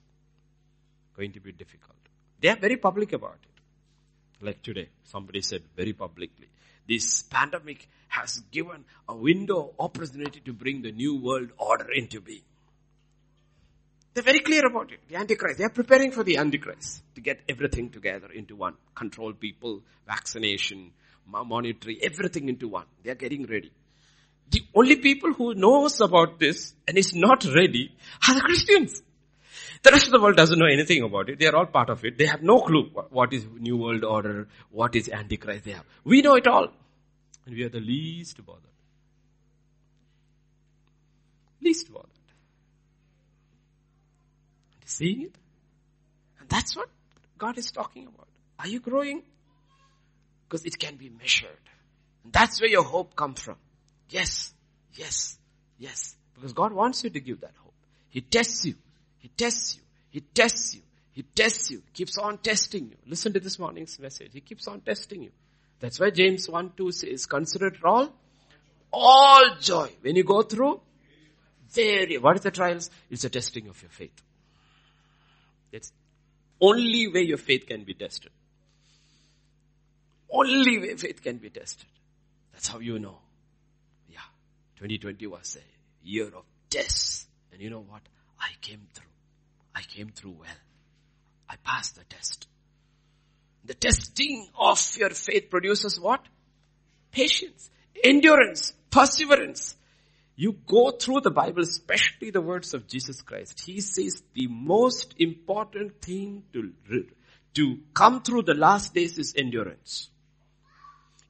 Going to be difficult. They are very public about it. Like today, somebody said very publicly, this pandemic has given a window opportunity to bring the new world order into being. They're very clear about it. The Antichrist. They are preparing for the Antichrist to get everything together into one. Control people, vaccination, monetary, everything into one. They are getting ready. The only people who knows about this and is not ready are the Christians. The rest of the world doesn't know anything about it. They are all part of it. They have no clue what is New World Order, what is Antichrist. They have. We know it all. And we are the least bothered. Least bothered. Seeing it? And that's what God is talking about. Are you growing? Because it can be measured. And that's where your hope comes from. Yes, yes, yes. Because God wants you to give that hope. He tests you. He tests you. He tests you. He tests you. Keeps on testing you. Listen to this morning's message. He keeps on testing you. That's why James 1 2 says, consider it all, all joy. When you go through, very, what is the trials? It's a testing of your faith. It's only way your faith can be tested. Only way faith can be tested. That's how you know. 2020 was a year of tests. And you know what? I came through. I came through well. I passed the test. The testing of your faith produces what? Patience, endurance, perseverance. You go through the Bible, especially the words of Jesus Christ. He says the most important thing to, to come through the last days is endurance.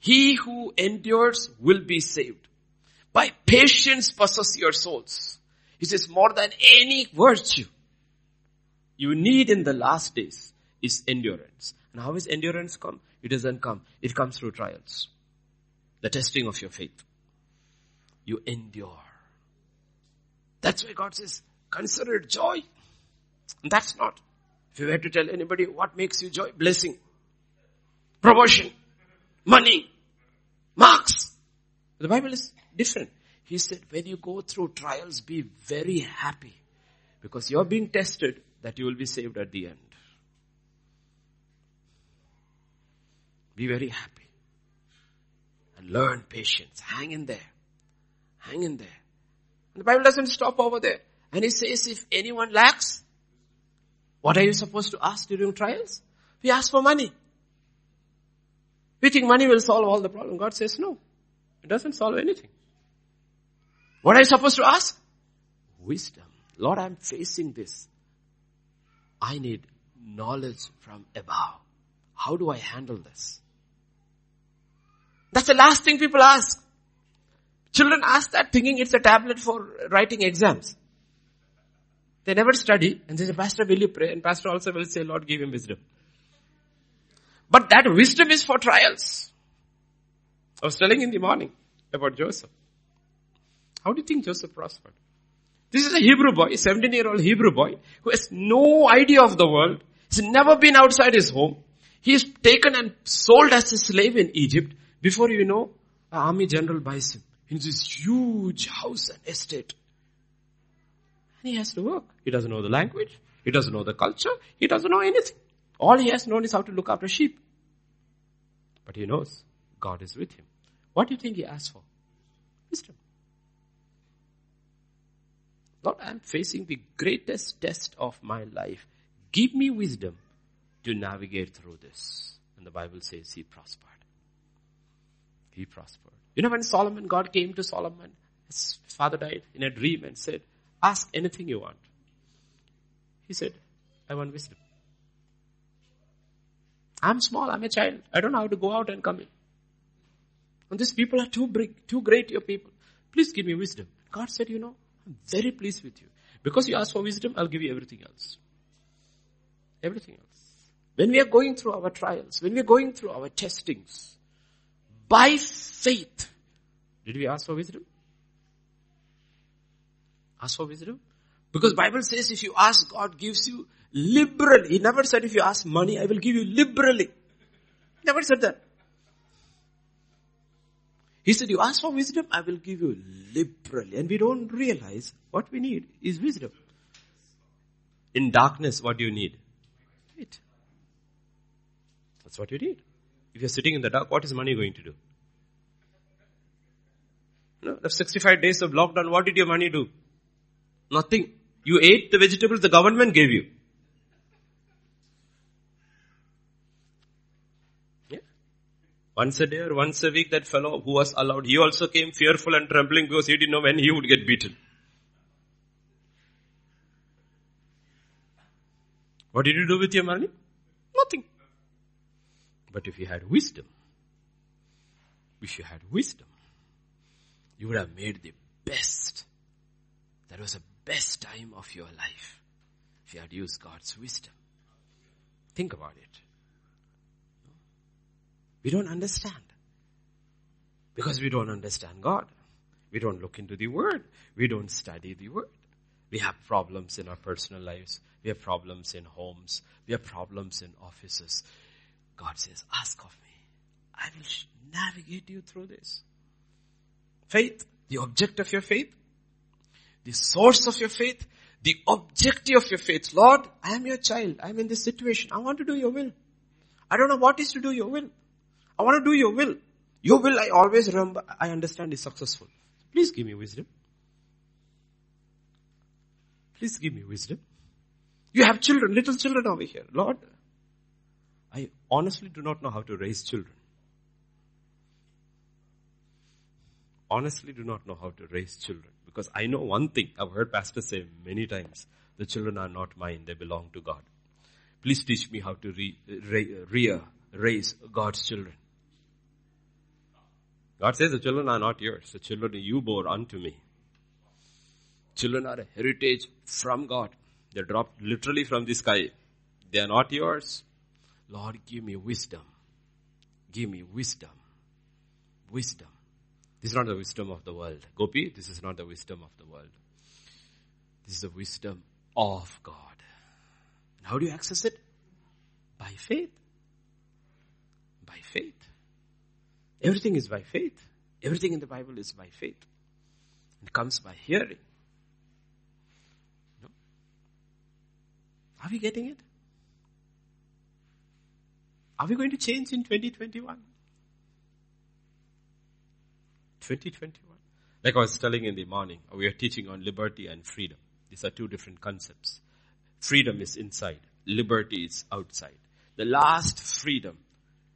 He who endures will be saved. By patience possess your souls. He says more than any virtue you need in the last days is endurance. And how is endurance come? It doesn't come. It comes through trials. The testing of your faith. You endure. That's why God says, consider joy. And that's not. If you were to tell anybody what makes you joy, blessing, promotion, money, marks. The Bible is different. He said, when you go through trials, be very happy because you're being tested that you will be saved at the end. Be very happy and learn patience. Hang in there. Hang in there. And the Bible doesn't stop over there. And he says if anyone lacks, what are you supposed to ask during trials? We ask for money. We think money will solve all the problem. God says no. It doesn't solve anything. What are you supposed to ask? Wisdom. Lord, I'm facing this. I need knowledge from above. How do I handle this? That's the last thing people ask. Children ask that thinking it's a tablet for writing exams. They never study and they say, Pastor, will you pray? And Pastor also will say, Lord, give him wisdom. But that wisdom is for trials. I was telling in the morning about Joseph. How do you think Joseph prospered? This is a Hebrew boy, 17 year old Hebrew boy who has no idea of the world. He's never been outside his home. He is taken and sold as a slave in Egypt. Before you know, an army general buys him in this huge house and estate. And he has to work. He doesn't know the language. He doesn't know the culture. He doesn't know anything. All he has known is how to look after sheep. But he knows God is with him. What do you think he asked for? Wisdom. Lord, I'm facing the greatest test of my life. Give me wisdom to navigate through this. And the Bible says he prospered. He prospered. You know when Solomon, God came to Solomon, his father died in a dream and said, ask anything you want. He said, I want wisdom. I'm small, I'm a child. I don't know how to go out and come in. And these people are too big, too great, your people. Please give me wisdom. God said, you know, I'm very pleased with you. Because you asked for wisdom, I'll give you everything else. Everything else. When we are going through our trials, when we are going through our testings, by faith, did we ask for wisdom? Ask for wisdom? Because Bible says if you ask, God gives you liberally. He never said if you ask money, I will give you liberally. Never said that. He said, you ask for wisdom, I will give you liberally. And we don't realize what we need is wisdom. In darkness, what do you need? Light. That's what you need. If you're sitting in the dark, what is money going to do? No, the 65 days of lockdown, what did your money do? Nothing. You ate the vegetables the government gave you. Once a day or once a week, that fellow who was allowed, he also came fearful and trembling because he didn't know when he would get beaten. What did you do with your money? Nothing. But if you had wisdom, if you had wisdom, you would have made the best. That was the best time of your life. If you had used God's wisdom. Think about it. We don't understand. Because we don't understand God. We don't look into the Word. We don't study the Word. We have problems in our personal lives. We have problems in homes. We have problems in offices. God says, ask of me. I will navigate you through this. Faith, the object of your faith, the source of your faith, the objective of your faith. Lord, I am your child. I am in this situation. I want to do your will. I don't know what is to do your will. I want to do your will. Your will I always remember, I understand is successful. Please give me wisdom. Please give me wisdom. You have children, little children over here. Lord, I honestly do not know how to raise children. Honestly do not know how to raise children. Because I know one thing, I've heard pastors say many times, the children are not mine, they belong to God. Please teach me how to re, re, rear, raise God's children. God says the children are not yours. The children you bore unto me. Children are a heritage from God. They're dropped literally from the sky. They are not yours. Lord, give me wisdom. Give me wisdom. Wisdom. This is not the wisdom of the world. Gopi, this is not the wisdom of the world. This is the wisdom of God. And how do you access it? By faith. By faith. Everything is by faith. Everything in the Bible is by faith. It comes by hearing. No? Are we getting it? Are we going to change in 2021? 2021. Like I was telling in the morning, we are teaching on liberty and freedom. These are two different concepts. Freedom is inside. Liberty is outside. The last freedom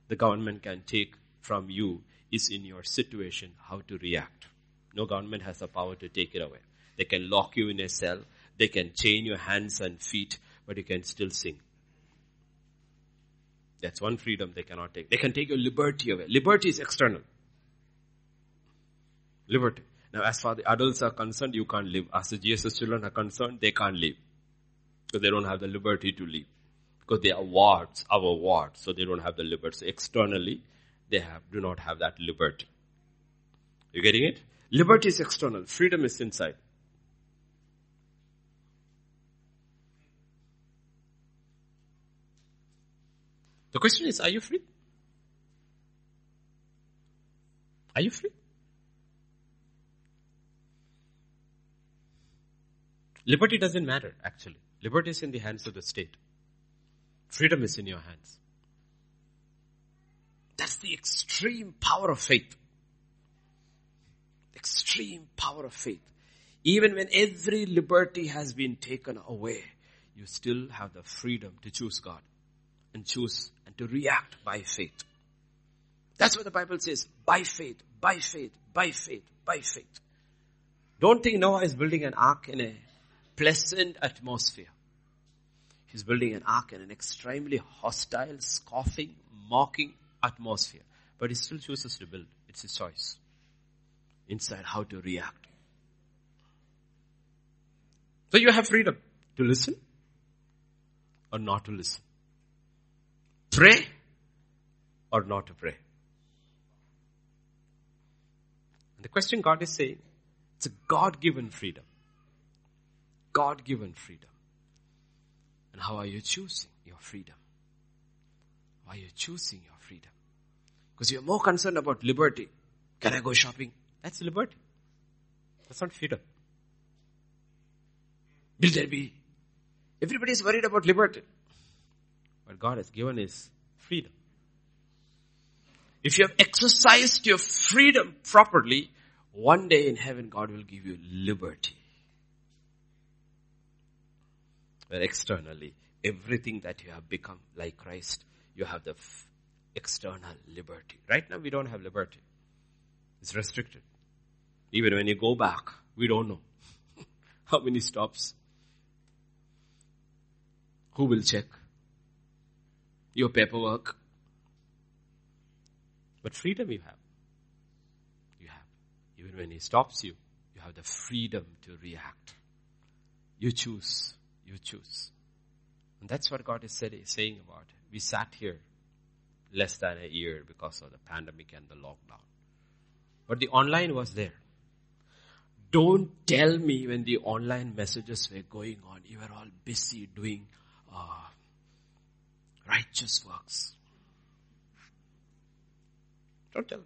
the government can take from you is in your situation, how to react. No government has the power to take it away. They can lock you in a cell. They can chain your hands and feet, but you can still sing. That's one freedom they cannot take. They can take your liberty away. Liberty is external. Liberty. Now, as far the adults are concerned, you can't live. As the GSS children are concerned, they can't live. Because they don't have the liberty to live. Because they are wards, our wards, so they don't have the liberty. So externally, they have, do not have that liberty. You getting it? Liberty is external. Freedom is inside. The question is, are you free? Are you free? Liberty doesn't matter, actually. Liberty is in the hands of the state. Freedom is in your hands. That's the extreme power of faith. Extreme power of faith. Even when every liberty has been taken away, you still have the freedom to choose God and choose and to react by faith. That's what the Bible says. By faith, by faith, by faith, by faith. Don't think Noah is building an ark in a pleasant atmosphere. He's building an ark in an extremely hostile, scoffing, mocking atmosphere. But he still chooses to build. It's his choice. Inside how to react. So you have freedom to listen or not to listen. Pray or not to pray. And the question God is saying, it's a God-given freedom. God-given freedom. And how are you choosing your freedom? Why are you choosing your freedom? Because you're more concerned about liberty. Can I go shopping? That's liberty. That's not freedom. Will there be? Everybody is worried about liberty. But God has given is freedom. If you have exercised your freedom properly, one day in heaven God will give you liberty where externally, everything that you have become like Christ, you have the external liberty. Right now we don't have liberty. It's restricted. Even when you go back, we don't know [laughs] how many stops. Who will check your paperwork? But freedom you have. You have. Even when he stops you, you have the freedom to react. You choose you choose. And that's what God is saying about it. We sat here less than a year because of the pandemic and the lockdown. But the online was there. Don't tell me when the online messages were going on, you were all busy doing uh, righteous works. Don't tell me.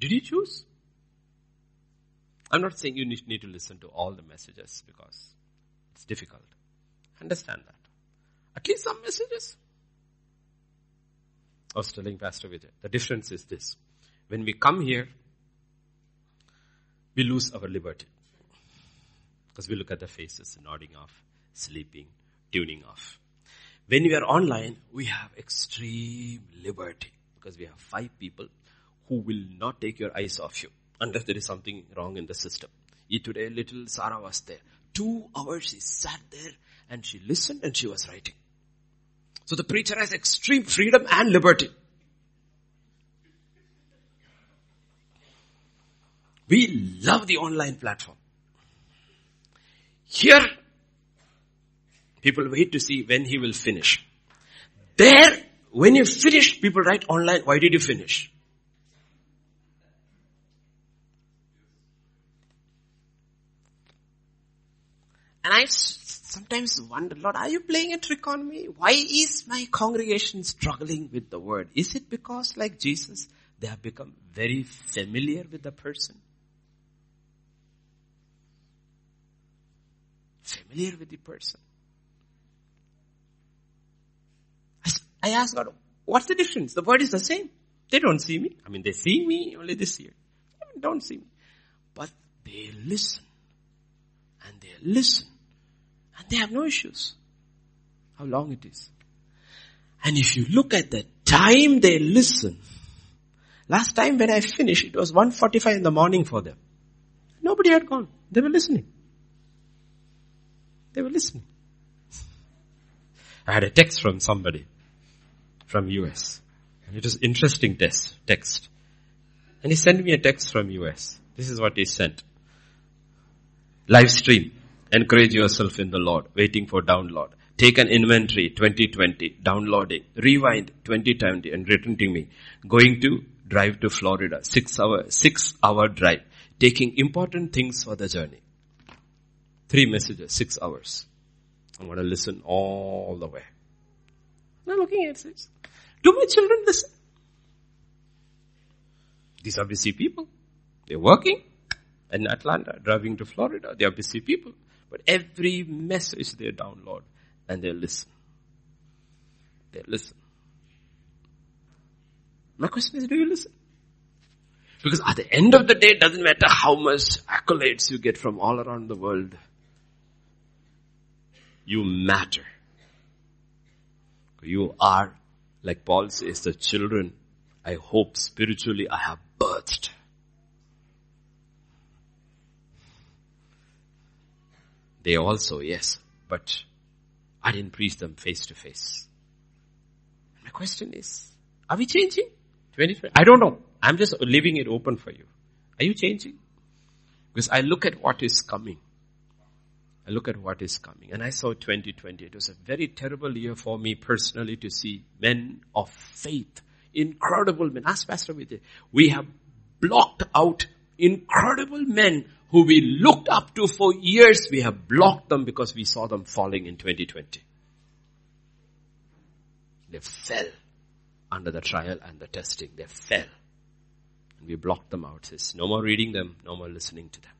Did you choose? I'm not saying you need to listen to all the messages because it's difficult. Understand that. At least some messages. I was telling Pastor Vijay, the difference is this. When we come here, we lose our liberty. Because we look at the faces, nodding off, sleeping, tuning off. When we are online, we have extreme liberty. Because we have five people who will not take your eyes off you unless there is something wrong in the system. Today, little Sarah was there. Two hours she sat there and she listened and she was writing. So the preacher has extreme freedom and liberty. We love the online platform. Here, people wait to see when he will finish. There, when you finish, people write online, why did you finish? And I sometimes wonder, Lord, are you playing a trick on me? Why is my congregation struggling with the word? Is it because like Jesus, they have become very familiar with the person? Familiar with the person. I ask God, what's the difference? The word is the same. They don't see me. I mean, they see me only this year. They don't see me. But they listen. And they listen. And they have no issues. How long it is. And if you look at the time they listen, last time when I finished, it was 1.45 in the morning for them. Nobody had gone. They were listening. They were listening. I had a text from somebody from US. And it was interesting text, text. And he sent me a text from US. This is what he sent. Live stream. Encourage yourself in the Lord. Waiting for download. Take an inventory 2020. Downloading. Rewind 2020 and return to me. Going to drive to Florida. Six hour, six hour drive. Taking important things for the journey. Three messages, six hours. I'm going to listen all the way. Now looking at this. Do my children listen? These are busy people. They're working in Atlanta, driving to Florida. They are busy people. But every message they download and they listen. They listen. My question is, do you listen? Because at the end of the day, it doesn't matter how much accolades you get from all around the world. You matter. You are like Paul says, the children, I hope spiritually I have birthed. They also, yes, but I didn't preach them face to face. My question is, are we changing? 2020? I don't know. I'm just leaving it open for you. Are you changing? Because I look at what is coming. I look at what is coming. And I saw 2020. It was a very terrible year for me personally to see men of faith. Incredible men. Ask Pastor Vijay. We have blocked out incredible men who we looked up to for years. We have blocked them because we saw them falling in 2020. They fell under the trial and the testing. They fell. And we blocked them out. Says, no more reading them, no more listening to them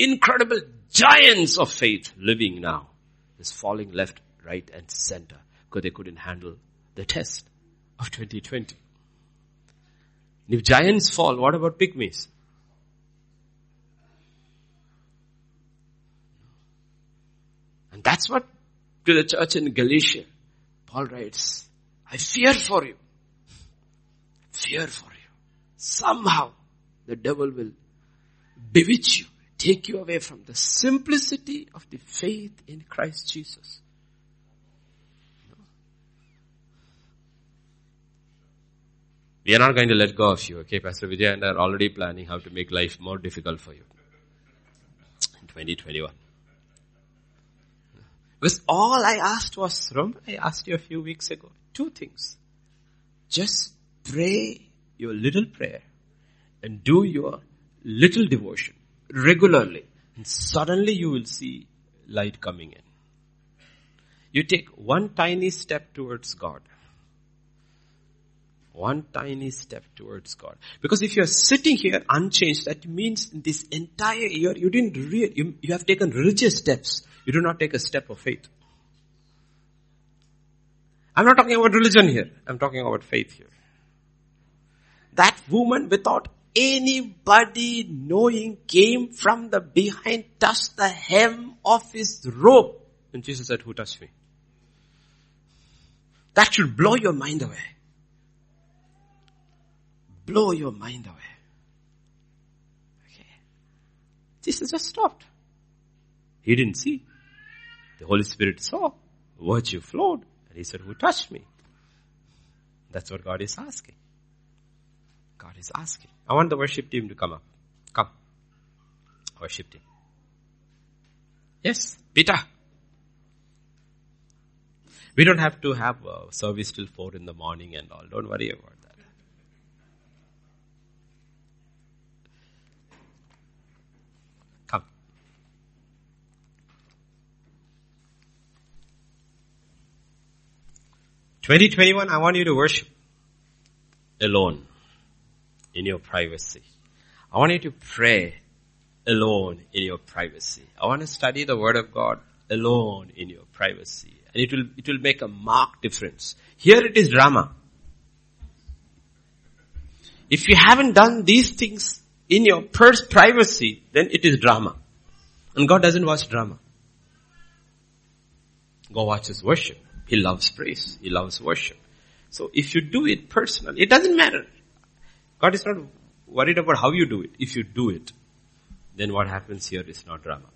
incredible giants of faith living now is falling left, right and center because they couldn't handle the test of 2020. And if giants fall, what about pygmies? And that's what to the church in Galatia, Paul writes, I fear for you. Fear for you. Somehow the devil will bewitch you take you away from the simplicity of the faith in Christ Jesus. We are not going to let go of you, okay? Pastor Vijay and I are already planning how to make life more difficult for you in 2021. Because all I asked was, remember I asked you a few weeks ago, two things. Just pray your little prayer and do your little devotion regularly. And suddenly you will see light coming in. You take one tiny step towards God. One tiny step towards God. Because if you're sitting here unchanged, that means this entire year you didn't real, you, you have taken religious steps. You do not take a step of faith. I'm not talking about religion here. I'm talking about faith here. That woman without anybody knowing came from the behind, touched the hem of his robe. And Jesus said, who touched me? That should blow your mind away. Blow your mind away. Okay. Jesus just stopped. He didn't see. The Holy Spirit saw. Virtue flowed. And he said, who touched me? That's what God is asking. God is asking. I want the worship team to come up. Come. Worship team. Yes, Peter. We don't have to have a service till 4 in the morning and all. Don't worry about that. 2021, I want you to worship alone in your privacy. I want you to pray alone in your privacy. I want to study the word of God alone in your privacy. And it will, it will make a marked difference. Here it is drama. If you haven't done these things in your first privacy, then it is drama. And God doesn't watch drama. God watches worship. He loves praise. He loves worship. So if you do it personally, it doesn't matter. God is not worried about how you do it. If you do it, then what happens here is not drama.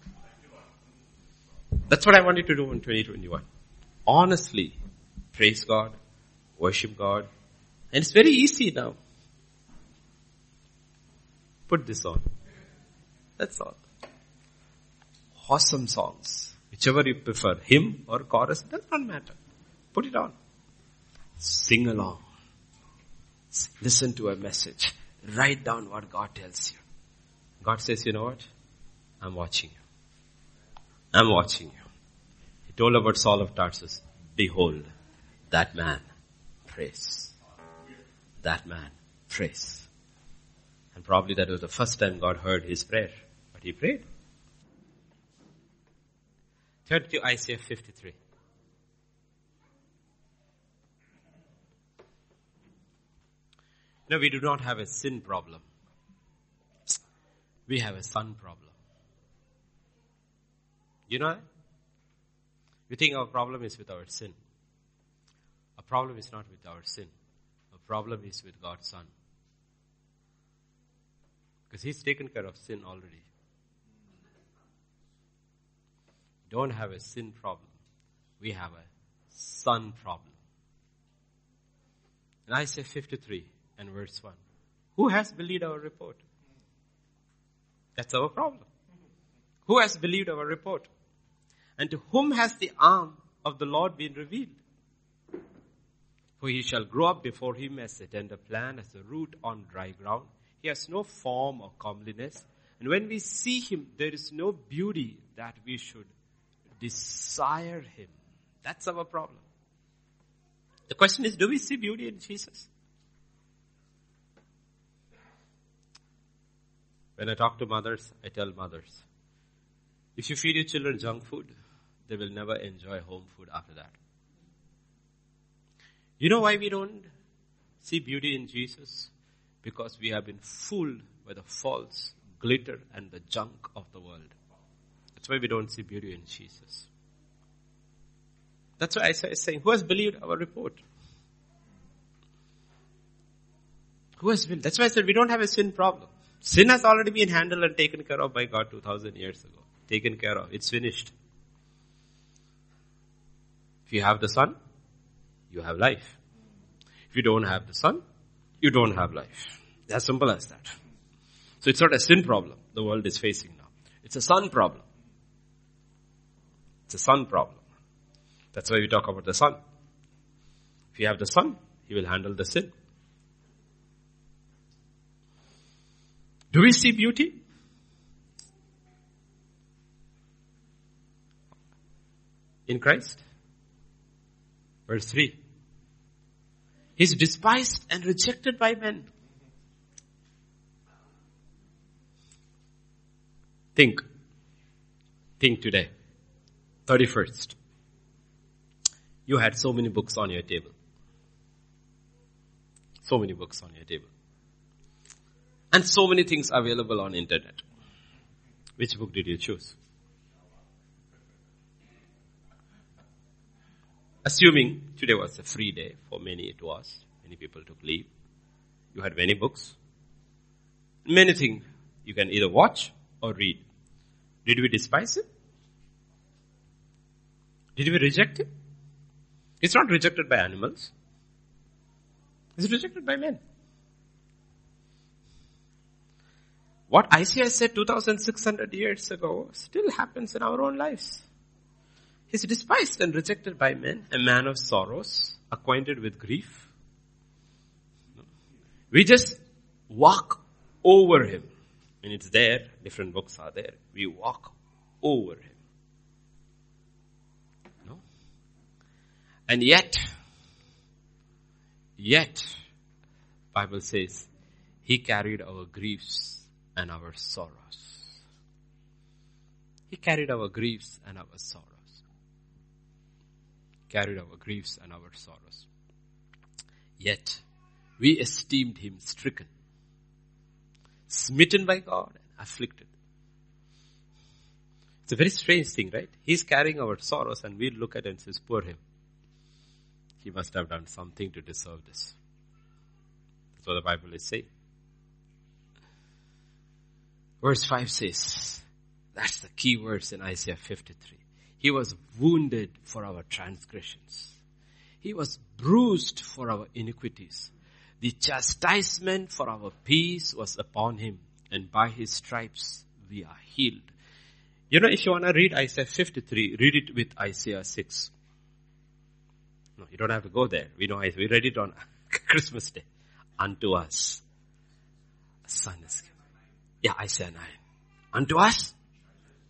That's what I wanted to do in 2021. Honestly, praise God, worship God, and it's very easy now. Put this on. That's all. Awesome songs. Whichever you prefer, hymn or chorus, does not matter. Put it on. Sing along. Listen to a message. Write down what God tells you. God says, you know what? I'm watching you. I'm watching you. He told about Saul of Tarsus, behold, that man prays. That man prays. And probably that was the first time God heard his prayer. But he prayed. Turn to Isaiah 53. No, we do not have a sin problem. We have a son problem. You know? We think our problem is with our sin. Our problem is not with our sin. Our problem is with God's son. Because he's taken care of sin already. Don't have a sin problem. We have a son problem. In Isaiah 53 and verse 1. Who has believed our report? That's our problem. Mm-hmm. Who has believed our report? And to whom has the arm of the Lord been revealed? For he shall grow up before him as a tender plant, as a root on dry ground. He has no form or comeliness. And when we see him, there is no beauty that we should desire him. That's our problem. The question is, do we see beauty in Jesus? When I talk to mothers, I tell mothers, if you feed your children junk food, they will never enjoy home food after that. You know why we don't see beauty in Jesus? Because we have been fooled by the false glitter and the junk of the world. That's why we don't see beauty in Jesus. That's why I say, saying, who has believed our report? Who has believed? That's why I said we don't have a sin problem. Sin has already been handled and taken care of by God 2000 years ago. Taken care of. It's finished. If you have the Son, you have life. If you don't have the Son, you don't have life. As simple as that. So it's not a sin problem the world is facing now. It's a Son problem. It's a Son problem. That's why we talk about the Son. If you have the Son, He will handle the sin. Do we see beauty? In Christ? Verse 3. He's despised and rejected by men. Think. Think today. 31st. You had so many books on your table. So many books on your table. And so many things available on internet. Which book did you choose? Assuming today was a free day, for many it was, many people took leave. You had many books. Many things you can either watch or read. Did we despise it? Did we reject it? It's not rejected by animals. It's rejected by men. What Isaiah said 2600 years ago still happens in our own lives. He's despised and rejected by men, a man of sorrows, acquainted with grief. We just walk over him. And it's there, different books are there. We walk over him. No? And yet, yet, Bible says, he carried our griefs and our sorrows. He carried our griefs and our sorrows. Carried our griefs and our sorrows. Yet, we esteemed him stricken, smitten by God, and afflicted. It's a very strange thing, right? He's carrying our sorrows and we look at it and says, poor him. He must have done something to deserve this. That's what the Bible is saying. Verse 5 says, that's the key verse in Isaiah 53. He was wounded for our transgressions. He was bruised for our iniquities. The chastisement for our peace was upon him and by his stripes we are healed. You know, if you want to read Isaiah 53, read it with Isaiah 6. No, you don't have to go there. We know, we read it on [laughs] Christmas Day. Unto us, a son is. Yeah, Isaiah 9. Unto us,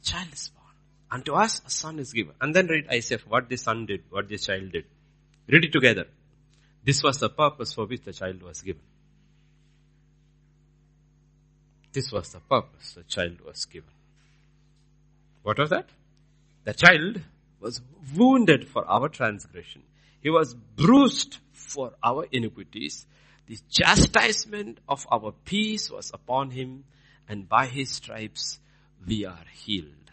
child is born. Unto us, a son is given. And then read Isaiah, what the son did, what the child did. Read it together. This was the purpose for which the child was given. This was the purpose the child was given. What was that? The child was wounded for our transgression. He was bruised for our iniquities. The chastisement of our peace was upon him and by his stripes we are healed.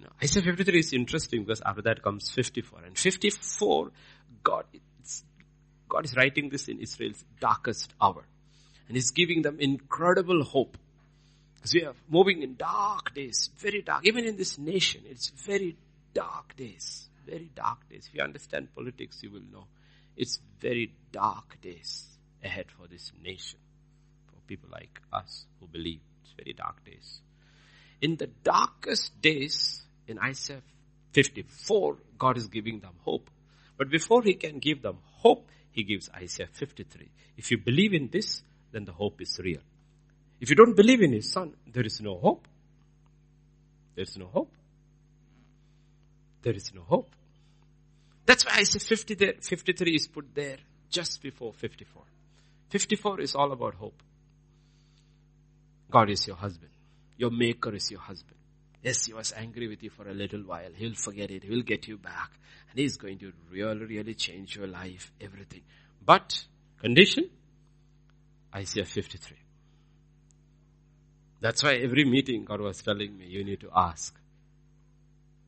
Know, Isaiah 53 is interesting because after that comes 54. And 54, God, God is writing this in Israel's darkest hour. And He's giving them incredible hope. Because we are moving in dark days, very dark. Even in this nation, it's very dark days. Very dark days. If you understand politics, you will know. It's very dark days ahead for this nation people like us who believe. It's very dark days. In the darkest days, in Isaiah 54, God is giving them hope. But before He can give them hope, He gives Isaiah 53. If you believe in this, then the hope is real. If you don't believe in His Son, there is no hope. There is no hope. There is no hope. That's why Isaiah 50 there, 53 is put there just before 54. 54 is all about hope. God is your husband. Your maker is your husband. Yes, he was angry with you for a little while. He'll forget it. He'll get you back. And he's going to really, really change your life, everything. But, condition? Isaiah 53. That's why every meeting God was telling me, you need to ask,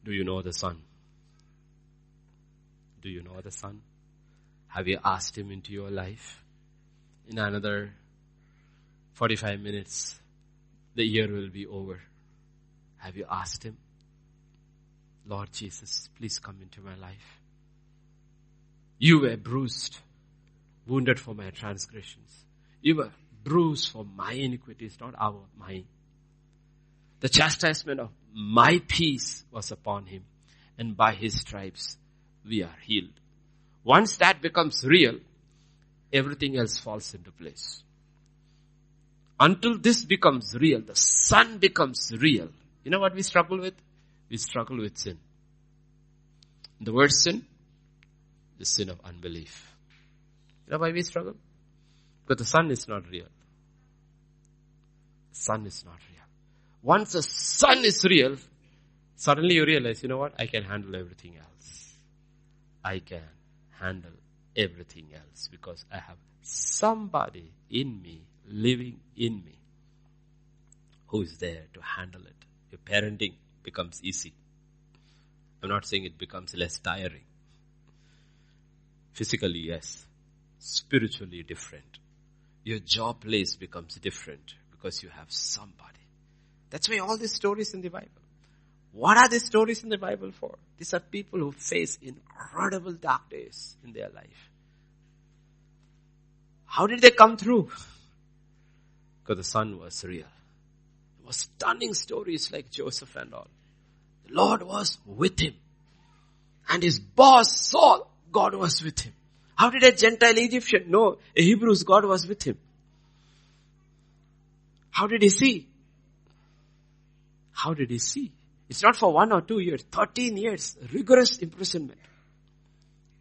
do you know the Son? Do you know the Son? Have you asked Him into your life? In another 45 minutes, the year will be over. Have you asked Him? Lord Jesus, please come into my life. You were bruised, wounded for my transgressions. You were bruised for my iniquities, not our, mine. The chastisement of my peace was upon him, and by his stripes we are healed. Once that becomes real, everything else falls into place. Until this becomes real, the Son becomes real. You know what we struggle with? We struggle with sin. The word sin, the sin of unbelief. You know why we struggle? Because the Son is not real. The Son is not real. Once the Son is real, suddenly you realize, you know what? I can handle everything else. I can handle everything else because I have somebody in me living in me who is there to handle it. Your parenting becomes easy. I'm not saying it becomes less tiring. Physically, yes. Spiritually different. Your job place becomes different because you have somebody. That's why all these stories in the Bible. What are these stories in the Bible for? These are people who face incredible dark days in their life. How did they come through? Because the son was real. It was stunning stories like Joseph and all. The Lord was with him. And his boss Saul, God was with him. How did a Gentile Egyptian know a Hebrew's God was with him? How did he see? How did he see? It's not for one or two years, 13 years, rigorous imprisonment.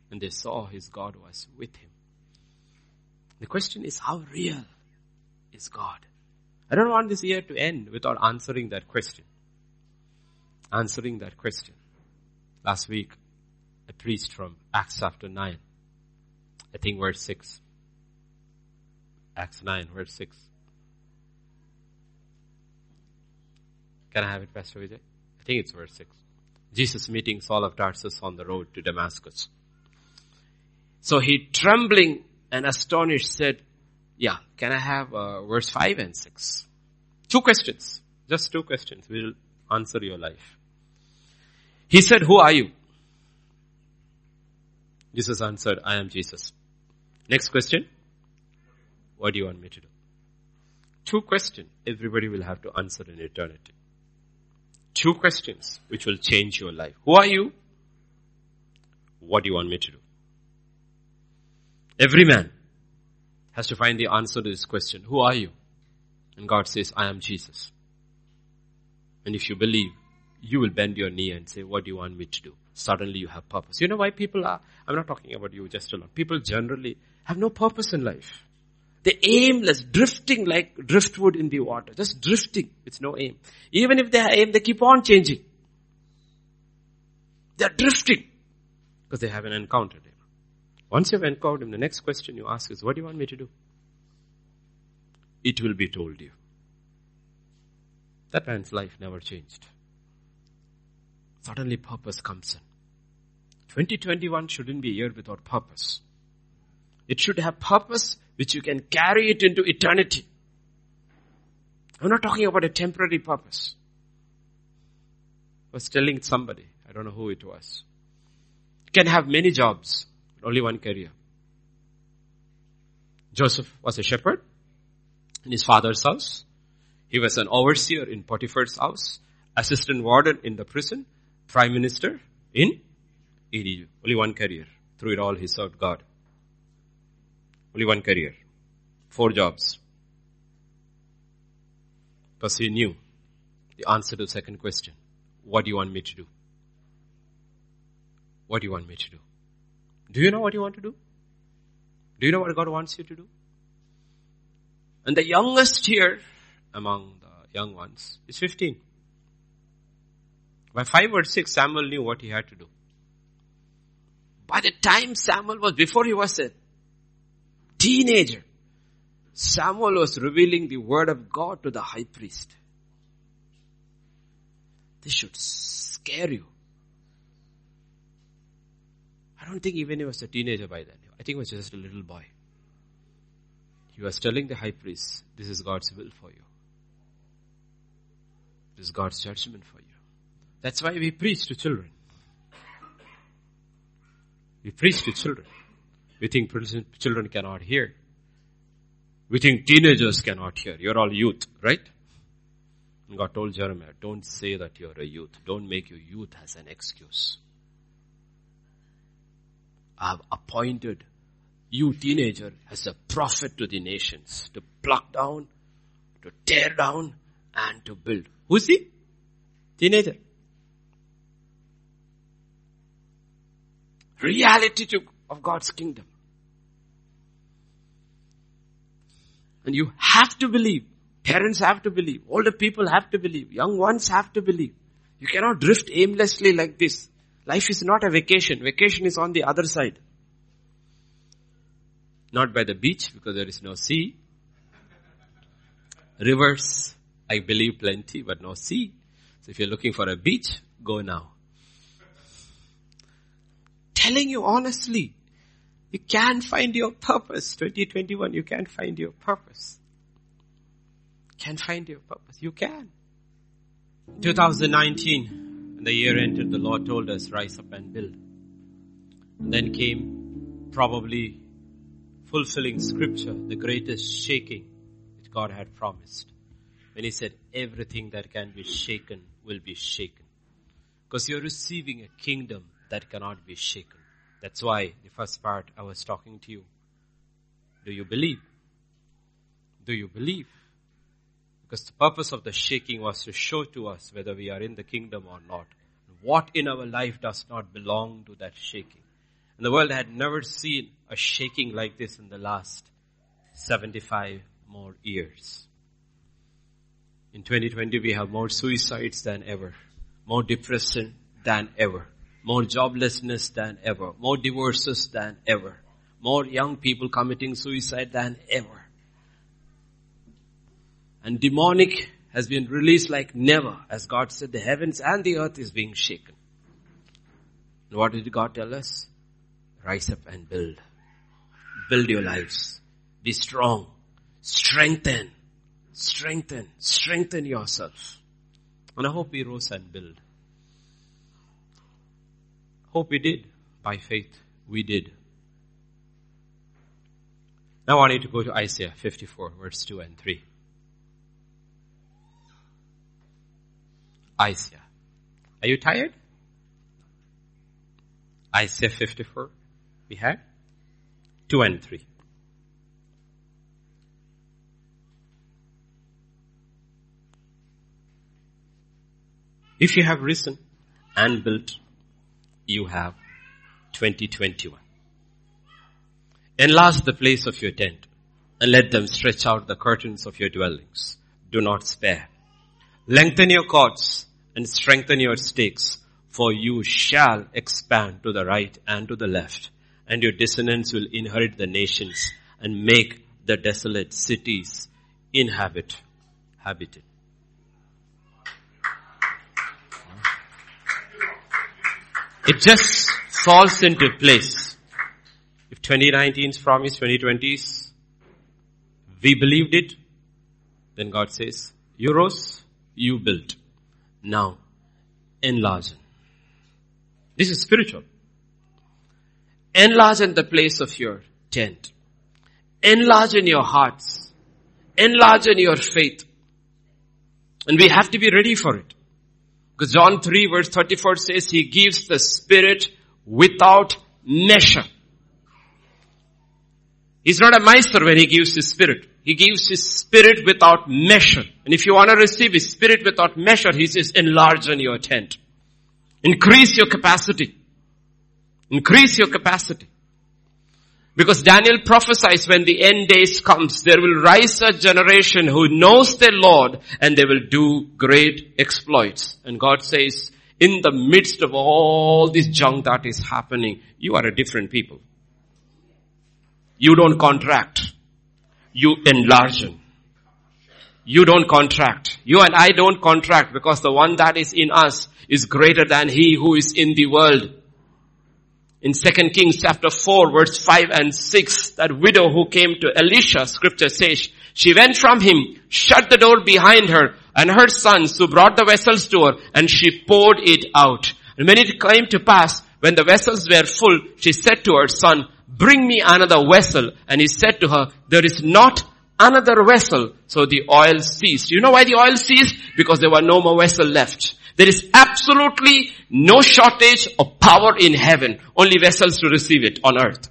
And they saw his God was with him. The question is how real is God? I don't want this year to end without answering that question. Answering that question. Last week, I preached from Acts chapter 9. I think verse 6. Acts 9, verse 6. Can I have it, Pastor Vijay? I think it's verse 6. Jesus meeting Saul of Tarsus on the road to Damascus. So he trembling and astonished said, yeah, can I have uh, verse 5 and 6? Two questions. Just two questions We'll answer your life. He said, who are you? Jesus answered, I am Jesus. Next question. What do you want me to do? Two questions everybody will have to answer in eternity. Two questions which will change your life. Who are you? What do you want me to do? Every man has to find the answer to this question. Who are you? And God says, I am Jesus. And if you believe, you will bend your knee and say, what do you want me to do? Suddenly you have purpose. You know why people are, I'm not talking about you just alone. People generally have no purpose in life. They're aimless, drifting like driftwood in the water. Just drifting. It's no aim. Even if they have aim, they keep on changing. They're drifting. Because they haven't encountered him. Once you've encountered him, the next question you ask is, what do you want me to do? It will be told you. That man's life never changed. Suddenly purpose comes in. 2021 shouldn't be a year without purpose. It should have purpose which you can carry it into eternity. I'm not talking about a temporary purpose. I was telling somebody, I don't know who it was. You can have many jobs, only one career. Joseph was a shepherd in his father's house. He was an overseer in Potiphar's house, assistant warden in the prison, prime minister in Egypt. Only one career. Through it all, he served God. Only one career. Four jobs. Because he knew the answer to the second question. What do you want me to do? What do you want me to do? Do you know what you want to do? Do you know what God wants you to do? And the youngest here among the young ones is 15. By 5 or 6, Samuel knew what he had to do. By the time Samuel was, before he was a teenager, Samuel was revealing the word of God to the high priest. This should scare you. I don't think even he was a teenager by then. I think he was just a little boy. He was telling the high priest, this is God's will for you. This is God's judgment for you. That's why we preach to children. We preach to children. We think children cannot hear. We think teenagers cannot hear. You're all youth, right? God told Jeremiah, don't say that you're a youth. Don't make your youth as an excuse. I've appointed you teenager as a prophet to the nations to pluck down, to tear down, and to build. Who's he? Teenager. reality to, of God's kingdom. And you have to believe. Parents have to believe. Older people have to believe. Young ones have to believe. You cannot drift aimlessly like this. Life is not a vacation. Vacation is on the other side. Not by the beach because there is no sea. Rivers, I believe plenty, but no sea. So if you're looking for a beach, go now telling you honestly, you can't find your purpose. 2021, you can't find your purpose. Can't find your purpose. You can. 2019, And the year ended, the Lord told us, rise up and build. And then came probably fulfilling scripture, the greatest shaking which God had promised. When he said, everything that can be shaken will be shaken. Because you're receiving a kingdom that cannot be shaken. That's why the first part I was talking to you. Do you believe? Do you believe? Because the purpose of the shaking was to show to us whether we are in the kingdom or not. What in our life does not belong to that shaking. And the world had never seen a shaking like this in the last 75 more years. In 2020 we have more suicides than ever, more depression than ever, more joblessness than ever, more divorces than ever, more young people committing suicide than ever. And demonic has been released like never. As God said, the heavens and the earth is being shaken. And what did God tell us? Rise up and build. Build your lives. Be strong. Strengthen. Strengthen. Strengthen yourself. And I hope we rose and build. Hope we did. By faith, we did. Now I want you to go to Isaiah 54 verse 2 and 3. Isaiah. Are you tired? Isaiah 54. We had 2 and 3. If you have risen and built, you have 2021. Enlarge the place of your tent and let them stretch out the curtains of your dwellings. Do not spare. Lengthen your cords and strengthen your stakes, for you shall expand to the right and to the left, and your descendants will inherit the nations and make the desolate cities inhabit, habited. It just falls into place. If 2019's promise, 2020's, we believed it, then God says, you rose, you built. Now, enlarge. This is spiritual. Enlarge in the place of your tent. Enlarge in your hearts. Enlarge in your faith. And we have to be ready for it. Because John 3 verse 34 says he gives the spirit without measure. He's not a miser when he gives his spirit. He gives his spirit without measure. And if you want to receive his spirit without measure, he says enlarge on your tent. Increase your capacity. Increase your capacity. Because Daniel prophesies when the end days comes, there will rise a generation who knows their Lord and they will do great exploits. And God says, in the midst of all this junk that is happening, you are a different people. You don't contract you enlarge. You don't contract. You and I don't contract because the one that is in us is greater than he who is in the world. In 2 Kings chapter 4 verse 5 and 6, that widow who came to Elisha, scripture says, she went from him, shut the door behind her and her sons who brought the vessels to her and she poured it out. And when it came to pass, when the vessels were full, she said to her son, bring me another vessel. And he said to her, there is not another vessel. So the oil ceased. You know why the oil ceased? Because there were no more vessel left. There is absolutely no shortage of power in heaven. Only vessels to receive it on earth.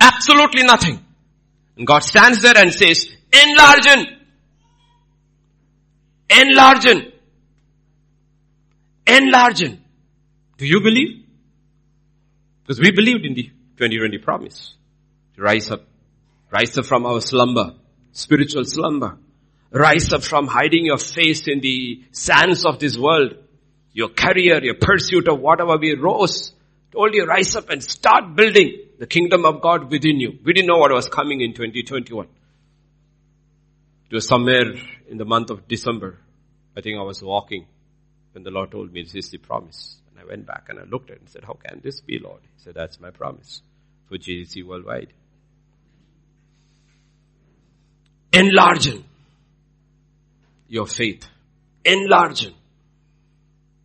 Absolutely nothing. And God stands there and says, enlargen. Enlargen. Enlargen. Do you believe? Because we believed in the 2020 promise. To rise up. Rise up from our slumber. Spiritual slumber. Rise up from hiding your face in the sands of this world. Your career, your pursuit of whatever we rose. Told you rise up and start building the kingdom of God within you. We didn't know what was coming in 2021. It was somewhere in the month of December. I think I was walking when the Lord told me this is the promise. I went back and I looked at it and said, how can this be, Lord? He said, that's my promise for GCC worldwide. Enlarging your faith. Enlarging.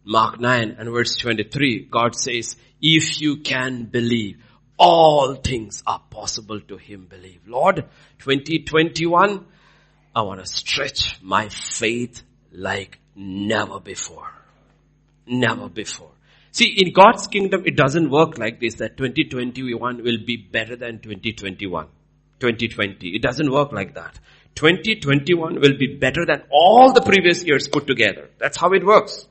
Mark 9 and verse 23, God says, if you can believe, all things are possible to him believe. Lord, 2021, I want to stretch my faith like never before. Never before. See, in God's kingdom, it doesn't work like this, that 2021 will be better than 2021. 2020. It doesn't work like that. 2021 will be better than all the previous years put together. That's how it works.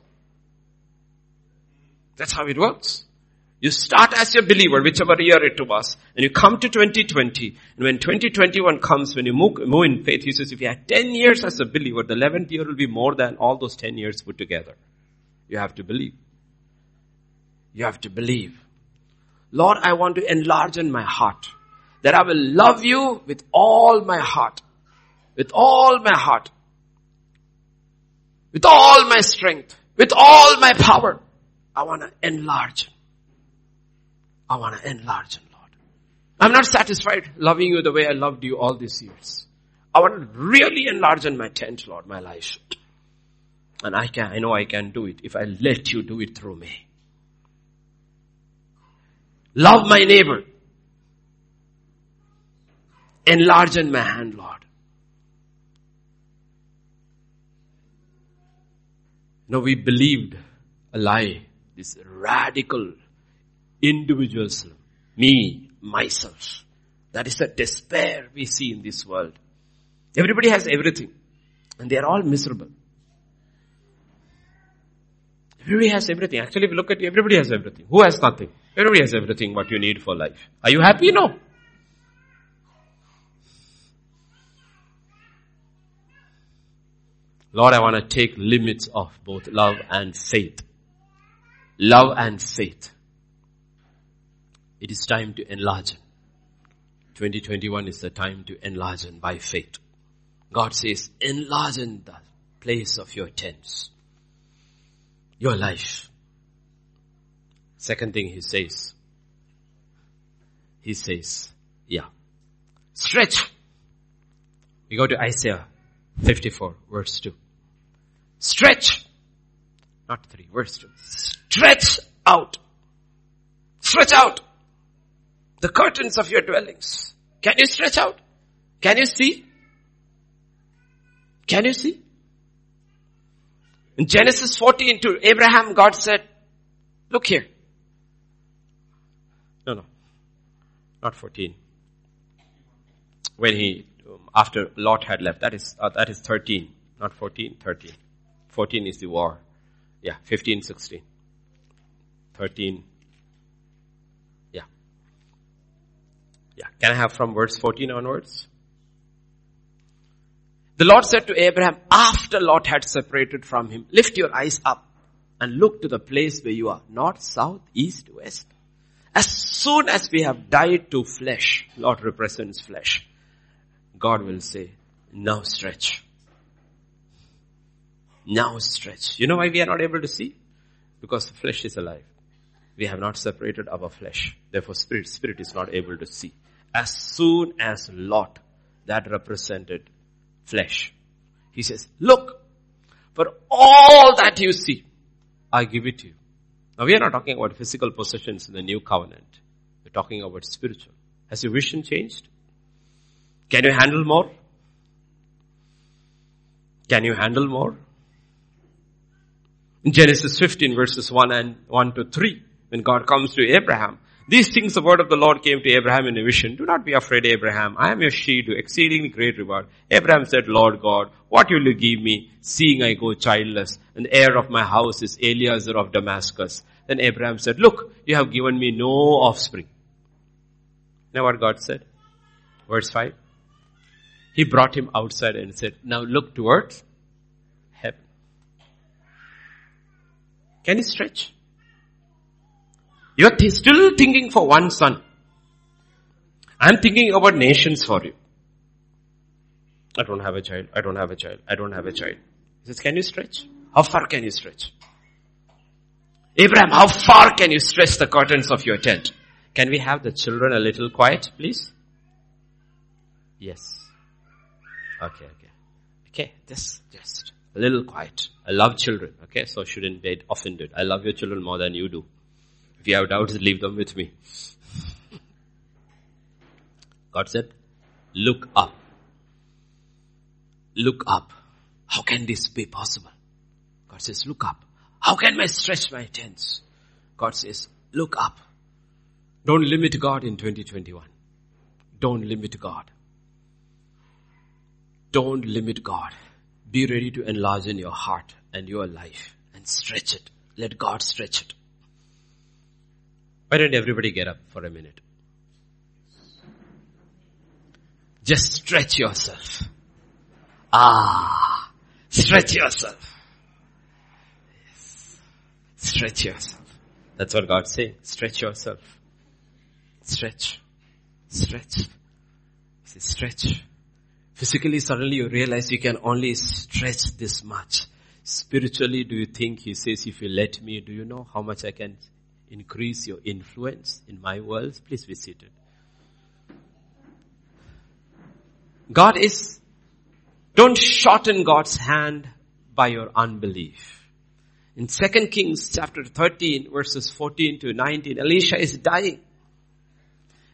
That's how it works. You start as a believer, whichever year it was, and you come to 2020, and when 2021 comes, when you move, move in faith, he says, if you had 10 years as a believer, the 11th year will be more than all those 10 years put together. You have to believe. You have to believe. Lord, I want to enlarge in my heart that I will love you with all my heart, with all my heart, with all my strength, with all my power. I want to enlarge. I want to enlarge, Lord. I'm not satisfied loving you the way I loved you all these years. I want to really enlarge in my tent, Lord, my life. And I can, I know I can do it if I let you do it through me. Love my neighbor. Enlarge in my hand, Lord. No, we believed a lie, this radical individualism, me, myself. That is the despair we see in this world. Everybody has everything and they are all miserable. Everybody has everything. Actually, if you look at everybody has everything. Who has nothing? Everybody has everything what you need for life. Are you happy? No. Lord, I want to take limits of both love and faith. Love and faith. It is time to enlarge. 2021 is the time to enlarge by faith. God says, enlarge the place of your tents your life. Second thing he says, he says, yeah, stretch. We go to Isaiah 54 verse 2. Stretch. Not 3, verse 2. Stretch out. Stretch out. The curtains of your dwellings. Can you stretch out? Can you see? Can you see? In Genesis 14 to Abraham, God said, look here. No, no. Not 14. When he, um, after Lot had left. That is, uh, that is 13. Not 14, 13. 14 is the war. Yeah, 15, 16. 13. Yeah. Yeah. Can I have from verse 14 onwards? The Lord said to Abraham, after Lot had separated from him, lift your eyes up and look to the place where you are, north, south, east, west. As soon as we have died to flesh, Lot represents flesh, God will say, now stretch. Now stretch. You know why we are not able to see? Because the flesh is alive. We have not separated our flesh. Therefore spirit, spirit is not able to see. As soon as Lot, that represented flesh. He says, look, for all that you see, I give it to you. Now we are not talking about physical possessions in the new covenant. We're talking about spiritual. Has your vision changed? Can you handle more? Can you handle more? In Genesis 15 verses 1 and 1 to 3, when God comes to Abraham, these things the word of the Lord came to Abraham in a vision. Do not be afraid, Abraham. I am your shield, exceedingly great reward. Abraham said, Lord God, what will you give me, seeing I go childless, and the heir of my house is Eliezer of Damascus? Then Abraham said, look, you have given me no offspring. Now what God said? Verse 5. He brought him outside and said, now look towards heaven. Can you stretch? You're th- still thinking for one son. I'm thinking about nations for you. I don't have a child. I don't have a child. I don't have a child. He says, can you stretch? How far can you stretch? Abraham, how far can you stretch the curtains of your tent? Can we have the children a little quiet, please? Yes. Okay, okay. Okay, just, just. a little quiet. I love children, okay? So shouldn't get offended. I love your children more than you do. If you have doubts, leave them with me. God said, look up. Look up. How can this be possible? God says, look up. How can I stretch my tents? God says, look up. Don't limit God in 2021. Don't limit God. Don't limit God. Be ready to enlarge in your heart and your life and stretch it. Let God stretch it. Why don't everybody get up for a minute? Just stretch yourself. Ah, stretch yourself. Yes. Stretch yourself. That's what God's saying. Stretch yourself. Stretch. Stretch. Stretch. Physically, suddenly you realize you can only stretch this much. Spiritually, do you think He says, if you let me, do you know how much I can increase your influence in my world? Please be seated. God is, don't shorten God's hand by your unbelief. In 2 Kings chapter 13 verses 14 to 19, Elisha is dying.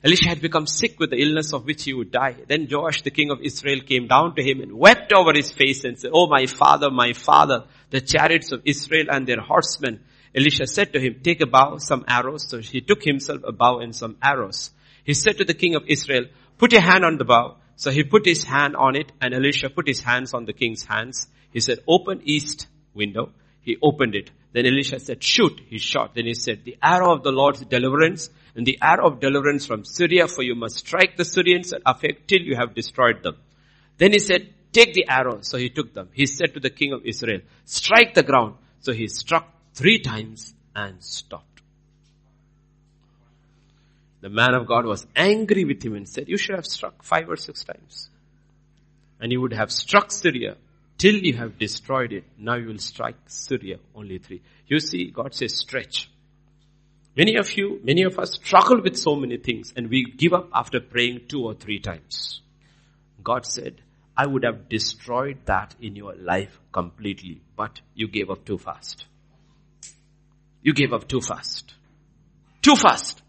Elisha had become sick with the illness of which he would die. Then Joash, the king of Israel, came down to him and wept over his face and said, Oh my father, my father, the chariots of Israel and their horsemen. Elisha said to him, take a bow, some arrows. So he took himself a bow and some arrows. He said to the king of Israel, put your hand on the bow. So he put his hand on it and Elisha put his hands on the king's hands. He said, open east window. He opened it. Then Elisha said, shoot. He shot. Then he said, the arrow of the Lord's deliverance and the arrow of deliverance from Syria, for you must strike the Syrians and Aphek till you have destroyed them. Then he said, take the arrow. So he took them. He said to the king of Israel, strike the ground. So he struck three times and stopped. The man of God was angry with him and said, you should have struck five or six times. And you would have struck Syria till you have destroyed it. Now you will strike Syria only three. You see, God says stretch. Many of you, many of us struggle with so many things and we give up after praying two or three times. God said, I would have destroyed that in your life completely, but you gave up too fast. You gave up too fast. Too fast.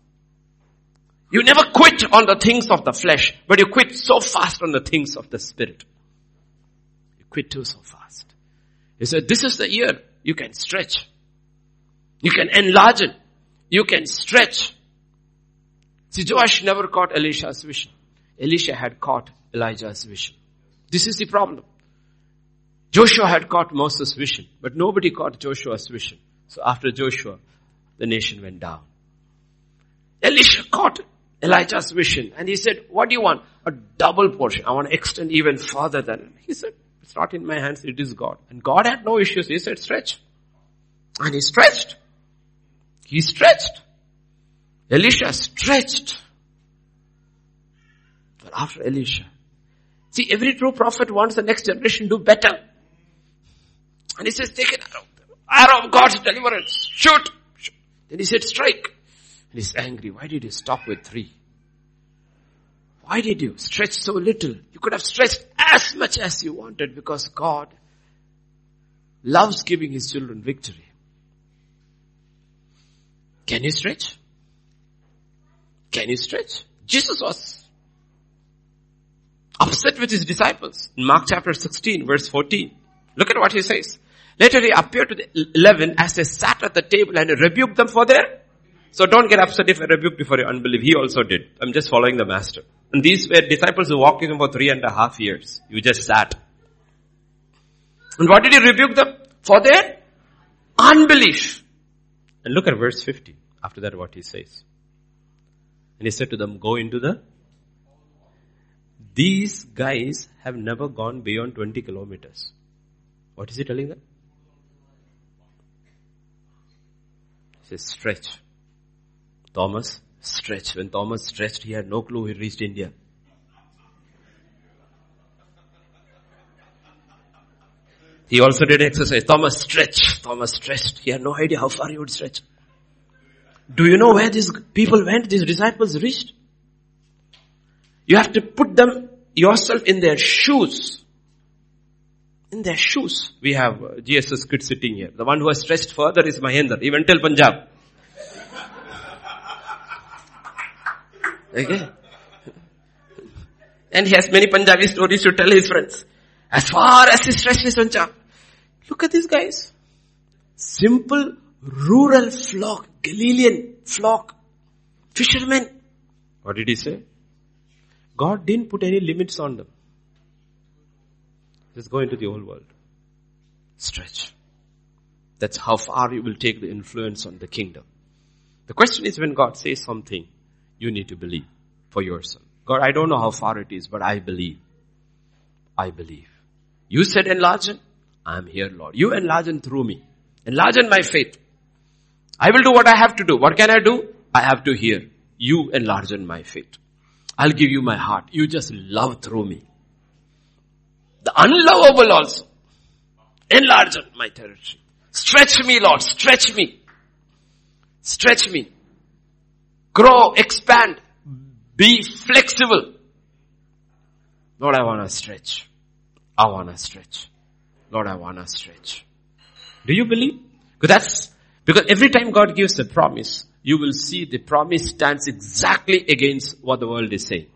You never quit on the things of the flesh, but you quit so fast on the things of the spirit. You quit too so fast. He said, this is the year you can stretch. You can enlarge it. You can stretch. See, Joash never caught Elisha's vision. Elisha had caught Elijah's vision. This is the problem. Joshua had caught Moses' vision, but nobody caught Joshua's vision. So after Joshua, the nation went down. Elisha caught Elijah's vision and he said, what do you want? A double portion. I want to extend even further than it. He said, it's not in my hands, it is God. And God had no issues. He said, stretch. And he stretched. He stretched. Elisha stretched. But after Elisha, see every true prophet wants the next generation to do better. And he says, take an arrow. Arrow of God's deliverance. Shoot. Shoot. Then he said, strike. And he's angry. Why did you stop with three? Why did you stretch so little? You could have stretched as much as you wanted because God loves giving his children victory. Can you stretch? Can you stretch? Jesus was upset with his disciples. In Mark chapter 16 verse 14. Look at what he says. Later he appeared to the eleven as they sat at the table and rebuked them for their so don't get upset if I rebuke you for your unbelief. He also did. I'm just following the master. And these were disciples who walked with him for three and a half years. You just sat. And what did he rebuke them? For their unbelief. And look at verse 50. After that what he says. And he said to them, go into the, these guys have never gone beyond 20 kilometers. What is he telling them? Says, stretch. Thomas stretched. When Thomas stretched, he had no clue he reached India. He also did exercise. Thomas stretched. Thomas stretched. He had no idea how far he would stretch. Do you know where these people went? These disciples reached? You have to put them yourself in their shoes. In their shoes. We have uh, GSS kid sitting here. The one who has stretched further is Mahendra. He went till Punjab. Okay. And he has many Punjabi stories to tell his friends. As far as he stretched his Punjab. Look at these guys. Simple rural flock, Galilean flock, fishermen. What did he say? God didn't put any limits on them. Just go into the old world. Stretch. That's how far you will take the influence on the kingdom. The question is when God says something, you need to believe for yourself. God, I don't know how far it is, but I believe. I believe. You said enlarge I am here, Lord. You enlarge through me. Enlarge my faith. I will do what I have to do. What can I do? I have to hear. You enlarge my faith. I'll give you my heart. You just love through me. The unlovable also. Enlarge my territory. Stretch me, Lord. Stretch me. Stretch me. Grow, expand. Be flexible. Lord, I want to stretch. I want to stretch. Lord, I want to stretch. Do you believe? Because that's, because every time God gives a promise, you will see the promise stands exactly against what the world is saying.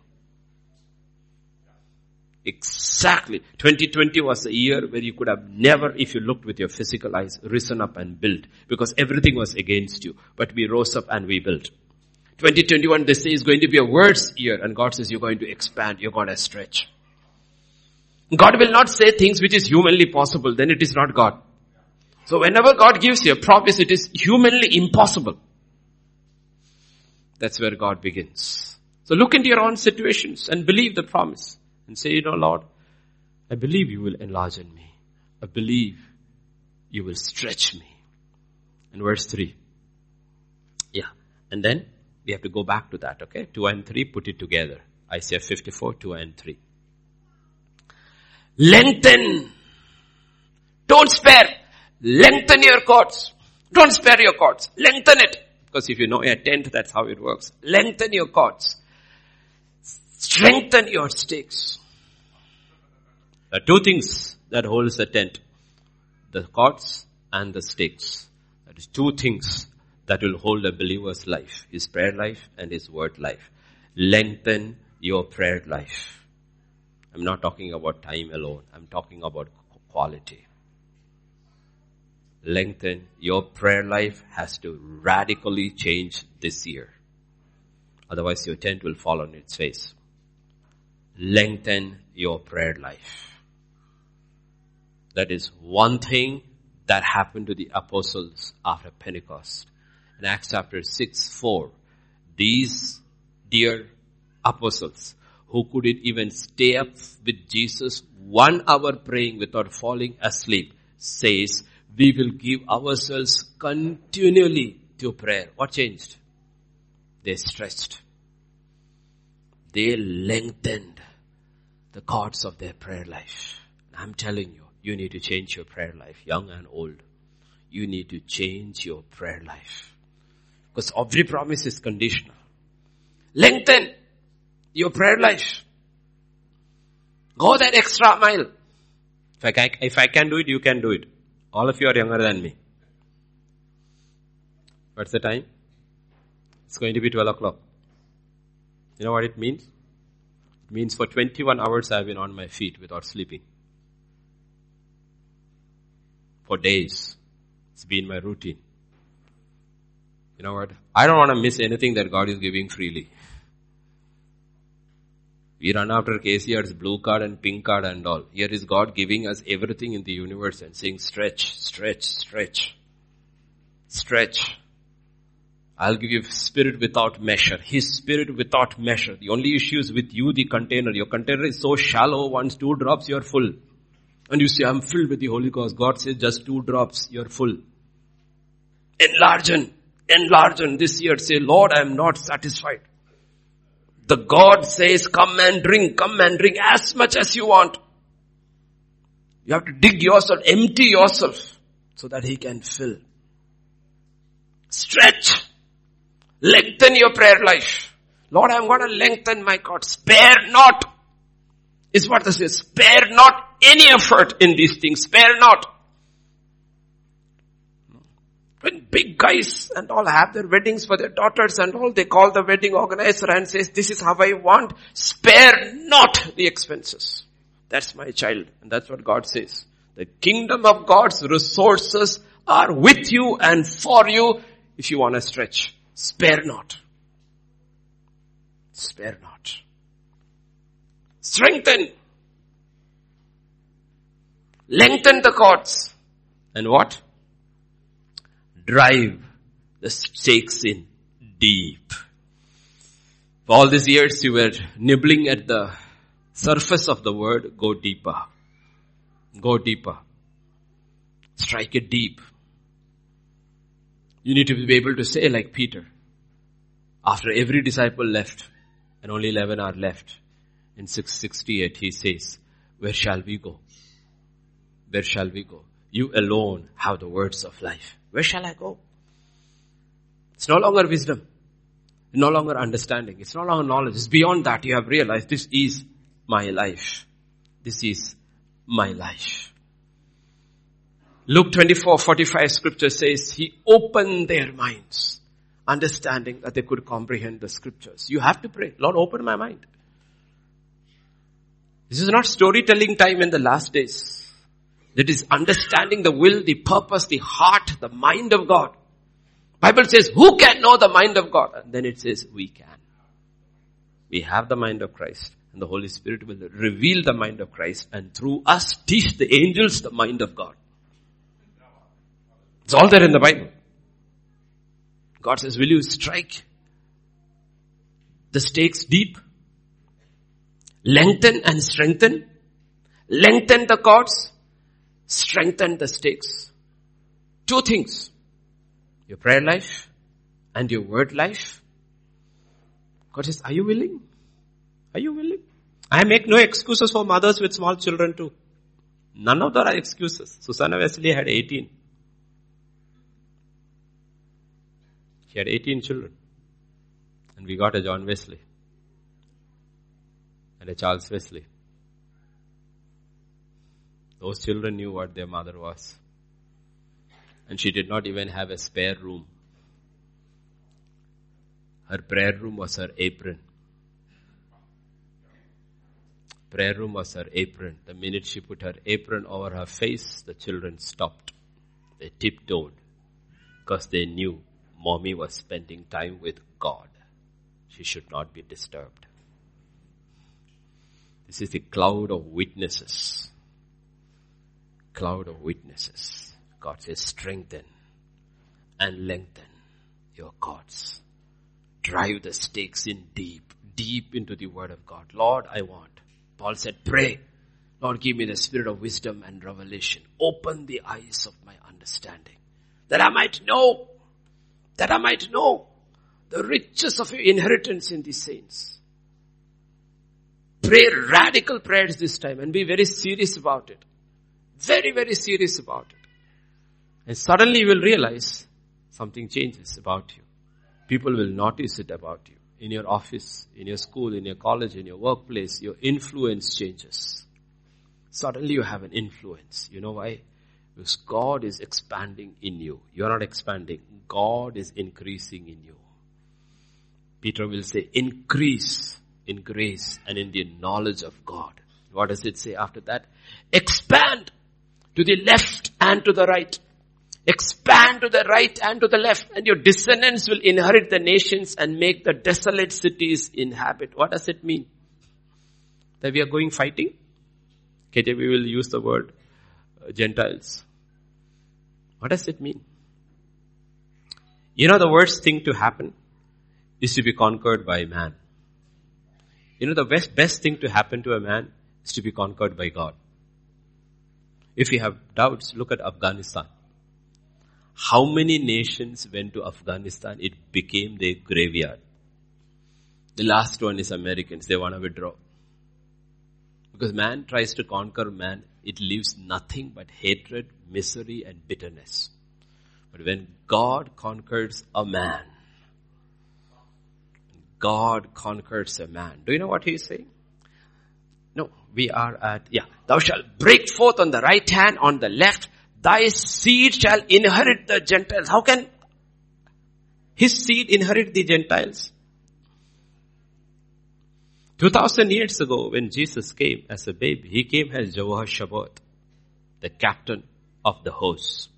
Exactly. 2020 was a year where you could have never, if you looked with your physical eyes, risen up and built because everything was against you. But we rose up and we built. 2021, they say is going to be a worse year and God says you're going to expand, you're going to stretch. God will not say things which is humanly possible, then it is not God. So whenever God gives you a promise, it is humanly impossible. That's where God begins. So look into your own situations and believe the promise and say, you know, Lord, I believe you will enlarge in me. I believe you will stretch me. And verse 3. Yeah. And then we have to go back to that, okay? 2 and 3, put it together. Isaiah 54, 2 and 3. Lengthen. Don't spare. Lengthen your cords. Don't spare your cords. Lengthen it. Because if you know a tent, that's how it works. Lengthen your cords. Strengthen your stakes. There are two things that holds the tent. The cords and the stakes. That is two things that will hold a believer's life. His prayer life and his word life. Lengthen your prayer life. I'm not talking about time alone. I'm talking about quality. Lengthen your prayer life has to radically change this year. Otherwise your tent will fall on its face. Lengthen your prayer life. That is one thing that happened to the apostles after Pentecost. In Acts chapter 6, 4, these dear apostles who couldn't even stay up with Jesus one hour praying without falling asleep says, we will give ourselves continually to prayer. What changed? They stretched. They lengthened the cords of their prayer life. I'm telling you, you need to change your prayer life, young and old. You need to change your prayer life. Because every promise is conditional. Lengthen your prayer life. Go that extra mile. If I, can, if I can do it, you can do it. All of you are younger than me. What's the time? It's going to be 12 o'clock. You know what it means? Means for 21 hours I've been on my feet without sleeping. For days. It's been my routine. You know what? I don't want to miss anything that God is giving freely. We run after KCR's blue card and pink card and all. Here is God giving us everything in the universe and saying stretch, stretch, stretch, stretch. I'll give you spirit without measure. His spirit without measure. The only issue is with you, the container. Your container is so shallow, once two drops, you're full. And you say, I'm filled with the Holy Ghost. God says, just two drops, you're full. Enlarge, enlarge this year. Say, Lord, I am not satisfied. The God says, come and drink, come and drink as much as you want. You have to dig yourself, empty yourself so that He can fill. Stretch. Lengthen your prayer life. Lord, I'm going to lengthen my God. Spare not. Is what this is. Spare not. any effort in these things. Spare not. When big guys and all have their weddings for their daughters and all, they call the wedding organizer and says, this is how I want. Spare not the expenses. That's my child. And that's what God says. The kingdom of God's resources are with you and for you if you want to stretch. Spare not. Spare not. Strengthen. Lengthen the cords. And what? Drive the stakes in deep. For all these years you were nibbling at the surface of the word, go deeper. Go deeper. Strike it deep. You need to be able to say like Peter, after every disciple left and only 11 are left, in 668 he says, where shall we go? Where shall we go? You alone have the words of life. Where shall I go? It's no longer wisdom. No longer understanding. It's no longer knowledge. It's beyond that. You have realized this is my life. This is my life. Luke 24, 45 scripture says, He opened their minds, understanding that they could comprehend the scriptures. You have to pray, Lord, open my mind. This is not storytelling time in the last days. That is understanding the will, the purpose, the heart, the mind of God. Bible says, who can know the mind of God? And then it says, we can. We have the mind of Christ. And the Holy Spirit will reveal the mind of Christ and through us teach the angels the mind of God. It's all there in the Bible. God says, will you strike the stakes deep? Lengthen and strengthen. Lengthen the cords. Strengthen the stakes. Two things. Your prayer life and your word life. God says, are you willing? Are you willing? I make no excuses for mothers with small children too. None of them are excuses. Susanna Wesley had 18. She had 18 children. And we got a John Wesley. And a Charles Wesley. Those children knew what their mother was. And she did not even have a spare room. Her prayer room was her apron. Prayer room was her apron. The minute she put her apron over her face, the children stopped. They tiptoed because they knew mommy was spending time with God. She should not be disturbed. This is the cloud of witnesses. Cloud of witnesses. God says strengthen and lengthen your cords. Drive the stakes in deep, deep into the word of God. Lord, I want Paul said, pray. Lord, give me the spirit of wisdom and revelation. Open the eyes of my understanding. That I might know, that I might know the riches of your inheritance in the saints. Pray radical prayers this time and be very serious about it. Very, very serious about it. And suddenly you will realize something changes about you. People will notice it about you in your office, in your school, in your college, in your workplace, your influence changes. Suddenly you have an influence. You know why? Because God is expanding in you. You are not expanding. God is increasing in you. Peter will say, increase in grace and in the knowledge of God. What does it say after that? Expand to the left and to the right. Expand to the right and to the left and your descendants will inherit the nations and make the desolate cities inhabit. What does it mean? That we are going fighting? We will use the word uh, Gentiles. What does it mean? You know the worst thing to happen is to be conquered by man. You know the best, best thing to happen to a man is to be conquered by God. If you have doubts, look at Afghanistan. How many nations went to Afghanistan? It became their graveyard. The last one is Americans. They want to withdraw. Because man tries to conquer man, it leaves nothing but hatred, misery and bitterness. But when God conquers a man, God conquers a man. Do you know what he is saying? No, we are at, yeah. Thou shalt break forth on the right hand, on the left. Thy seed shall inherit the Gentiles. How can his seed inherit the Gentiles? 2000 years ago when Jesus came as a baby, he came as Jehoshaphat, the captain of the host.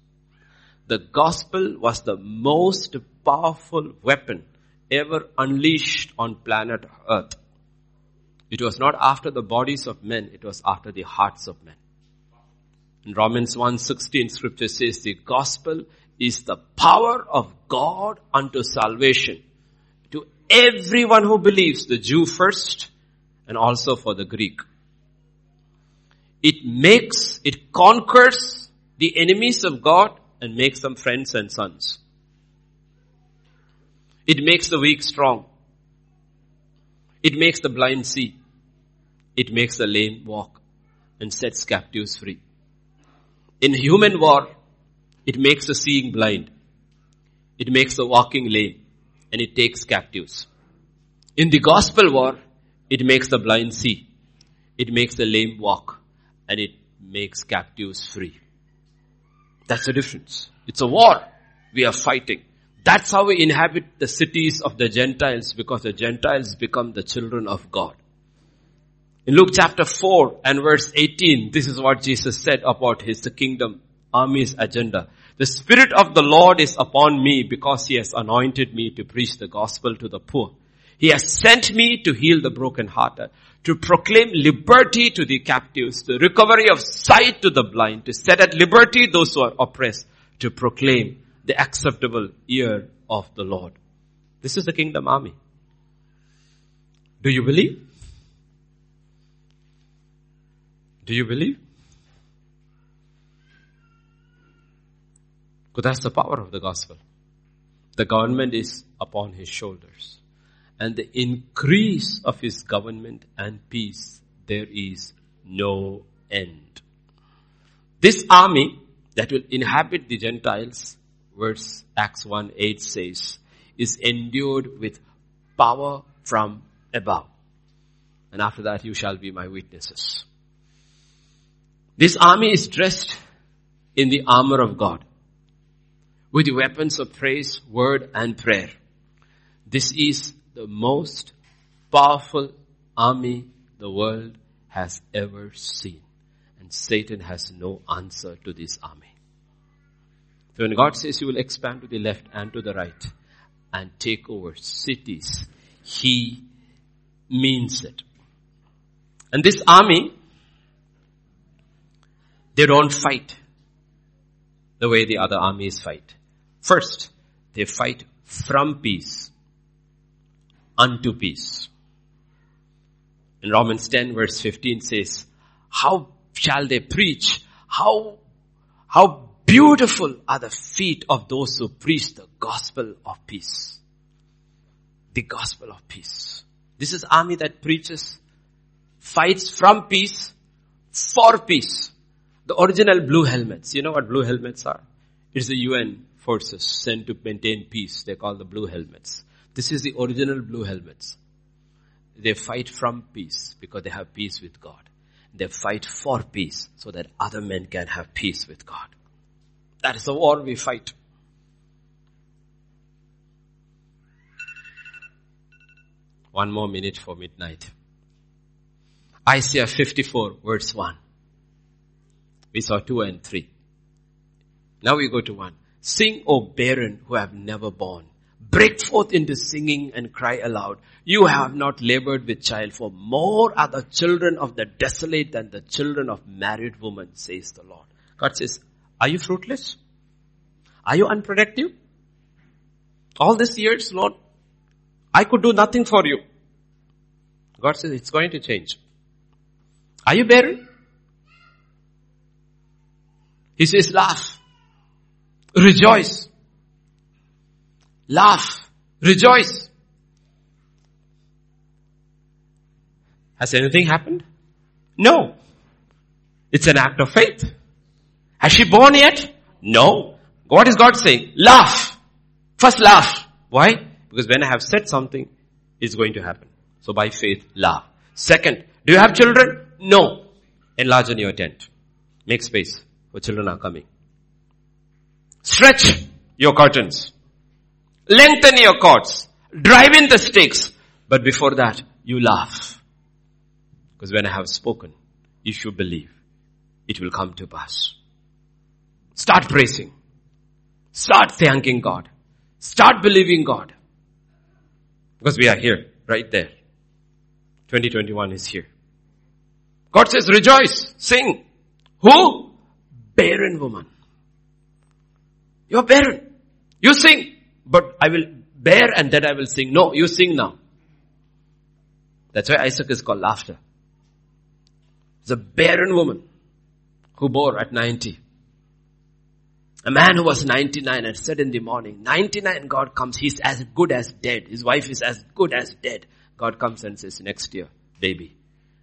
The gospel was the most powerful weapon ever unleashed on planet earth. It was not after the bodies of men, it was after the hearts of men. In Romans 1.16 scripture says the gospel is the power of God unto salvation everyone who believes, the Jew first and also for the Greek. It makes, it conquers the enemies of God and makes them friends and sons. It makes the weak strong. It makes the blind see. It makes the lame walk and sets captives free. In human war, it makes the seeing blind. It makes the walking lame and it takes captives. In the gospel war, it makes the blind see. It makes the lame walk and it makes captives free. That's the difference. It's a war we are fighting. That's how we inhabit the cities of the Gentiles because the Gentiles become the children of God. In Luke chapter 4 and verse 18, this is what Jesus said about his kingdom army's agenda. The Spirit of the Lord is upon me because He has anointed me to preach the gospel to the poor. He has sent me to heal the brokenhearted, to proclaim liberty to the captives, the recovery of sight to the blind, to set at liberty those who are oppressed, to proclaim the acceptable year of the Lord. This is the kingdom army. Do you believe? Do you believe? Because that's the power of the gospel. The government is upon his shoulders. And the increase of his government and peace, there is no end. This army that will inhabit the Gentiles, verse Acts 1 8 says, is endued with power from above. And after that you shall be my witnesses. This army is dressed in the armor of God with the weapons of praise, word and prayer. This is the most powerful army the world has ever seen. And Satan has no answer to this army. So when God says he will expand to the left and to the right and take over cities, he means it. And this army, they don't fight the way the other armies fight. First, they fight from peace unto peace. In Romans 10 verse 15 says, how shall they preach? How, how beautiful are the feet of those who preach the gospel of peace. The gospel of peace. This is army that preaches, fights from peace, for peace. The original blue helmets. You know what blue helmets are? It's the UN forces sent to maintain peace. They're called the blue helmets. This is the original blue helmets. They fight from peace because they have peace with God. They fight for peace so that other men can have peace with God. That is the war we fight. One more minute for midnight. Isaiah 54 verse 1. We saw 2 and 3. Now we go to 1. Sing, O barren who have never born. Break forth into singing and cry aloud. You have not labored with child, for more are the children of the desolate than the children of married women, says the Lord. God says, are you fruitless? Are you unproductive? All these years, Lord, I could do nothing for you. God says it's going to change. Are you barren? He says laugh. Rejoice. Laugh. Rejoice. Has anything happened? No. It's an act of faith. Has she born yet? No. What is God saying? Laugh. First laugh. Why? Because when I have said something, it's going to happen. So by faith, laugh. Second, do you have children? No. Enlarge in your tent. Make space for children are coming. Stretch your curtains. Lengthen your cords. Drive in the stakes. But before that, you laugh. Because when I have spoken, if you believe it will come to pass. Start praising. Start thanking God. Start believing God. Because we are here, right there. 2021 is here. God says, rejoice, sing. Who? Barren woman. You're barren. You sing, but I will bear and then I will sing. No, you sing now. That's why Isaac is called laughter. A barren woman who bore at 90. A man who was 99 and said in the morning, 99 God comes, he's as good as dead. His wife is as good as dead. God comes and says, next year, baby.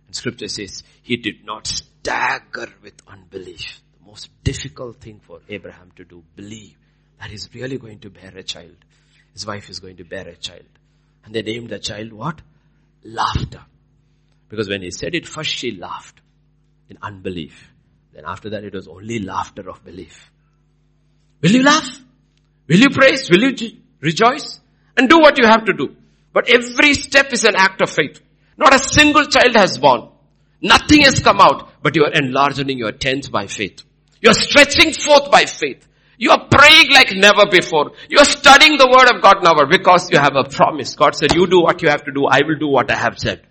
And scripture says, he did not stagger with unbelief. Most difficult thing for Abraham to do, believe that he's really going to bear a child. His wife is going to bear a child. And they named the child what? Laughter. Because when he said it first, she laughed in unbelief. Then after that, it was only laughter of belief. Will you laugh? Will you praise? Will you rejoice? And do what you have to do. But every step is an act of faith. Not a single child has born. Nothing has come out, but you are enlarging your tent by faith. You are stretching forth by faith. You are praying like never before. You are studying the word of God now because you have a promise. God said, you do what you have to do. I will do what I have said.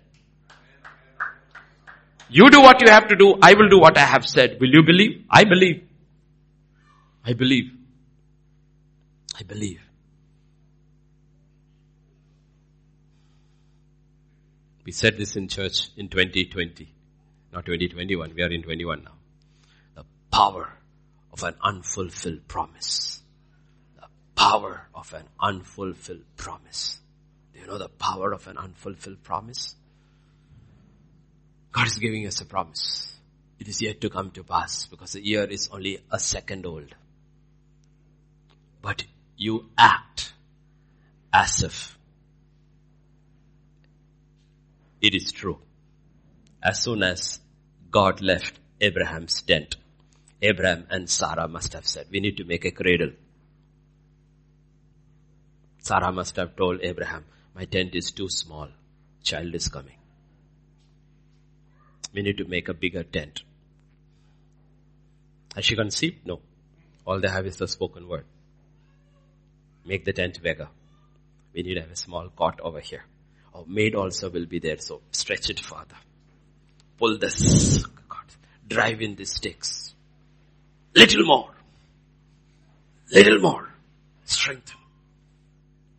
You do what you have to do. I will do what I have said. Will you believe? I believe. I believe. I believe. We said this in church in 2020. Not 2021. We are in 21 now. Power of an unfulfilled promise. The power of an unfulfilled promise. Do you know the power of an unfulfilled promise? God is giving us a promise. It is yet to come to pass because the year is only a second old. But you act as if it is true. As soon as God left Abraham's tent, Abraham and Sarah must have said, we need to make a cradle. Sarah must have told Abraham, my tent is too small. Child is coming. We need to make a bigger tent. Has she conceived? No. All they have is the spoken word. Make the tent bigger. We need to have a small cot over here. Our maid also will be there, so stretch it further. Pull this, God, drive in the sticks. Little more. Little more. Strengthen.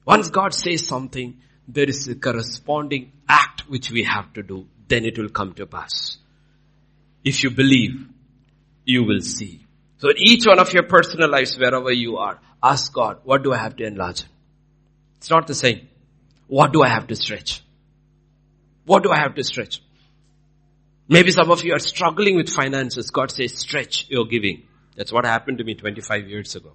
Once God says something, there is a corresponding act which we have to do. Then it will come to pass. If you believe, you will see. So in each one of your personal lives, wherever you are, ask God, what do I have to enlarge? It's not the same. What do I have to stretch? What do I have to stretch? Maybe some of you are struggling with finances. God says, stretch your giving. That's what happened to me 25 years ago.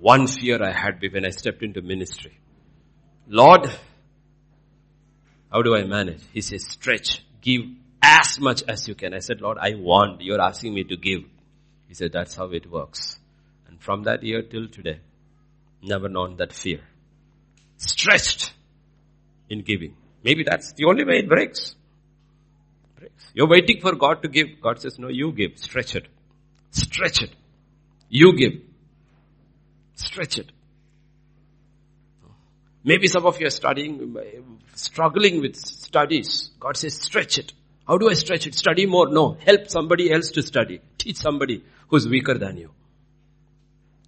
One fear I had when I stepped into ministry. Lord, how do I manage? He says, stretch, give as much as you can. I said, Lord, I want. You're asking me to give. He said, that's how it works. And from that year till today, never known that fear. Stretched in giving. Maybe that's the only way it breaks. breaks. You're waiting for God to give. God says, no, you give. Stretch it. Stretch it. You give. Stretch it. Maybe some of you are studying, struggling with studies. God says, stretch it. How do I stretch it? Study more? No. Help somebody else to study. Teach somebody who's weaker than you.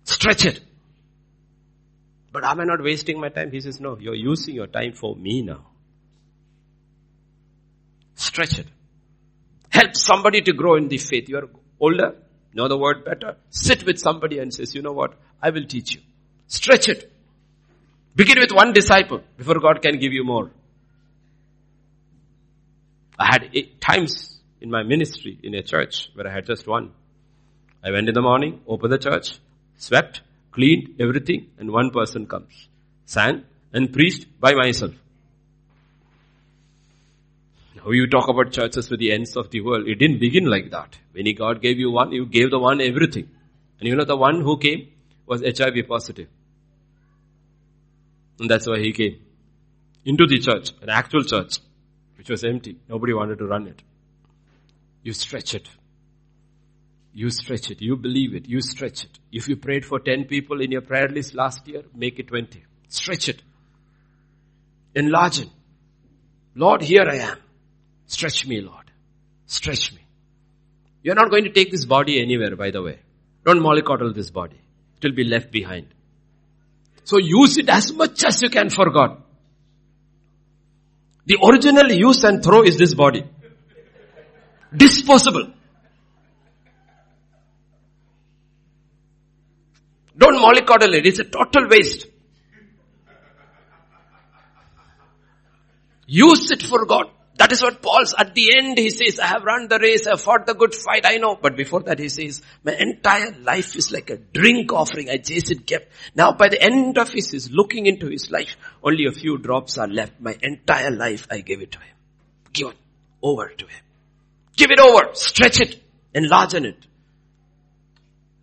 Stretch it. But am I not wasting my time? He says, no, you're using your time for me now. Stretch it. Help somebody to grow in the faith. You're older, know the word better. Sit with somebody and says, you know what? I will teach you. Stretch it. Begin with one disciple before God can give you more. I had eight times in my ministry in a church where I had just one. I went in the morning, opened the church, swept, cleaned everything, and one person comes. Sang and preached by myself. You talk about churches with the ends of the world. It didn't begin like that. When God gave you one, you gave the one everything. And you know the one who came was HIV positive. And that's why he came. Into the church, an actual church, which was empty. Nobody wanted to run it. You stretch it. You stretch it. You believe it. You stretch it. If you prayed for 10 people in your prayer list last year, make it 20. Stretch it. Enlarge it. Lord, here I am. Stretch me, Lord. Stretch me. You're not going to take this body anywhere, by the way. Don't mollycoddle this body. It will be left behind. So use it as much as you can for God. The original use and throw is this body. Disposable. Don't mollycoddle it. It's a total waste. Use it for God. That is what Paul's at the end he says, I have run the race, I have fought the good fight, I know. But before that he says, my entire life is like a drink offering. I chase it kept. Now by the end of his, he's looking into his life. Only a few drops are left. My entire life I gave it to him. Give it over to him. Give it over. Stretch it. Enlarge it.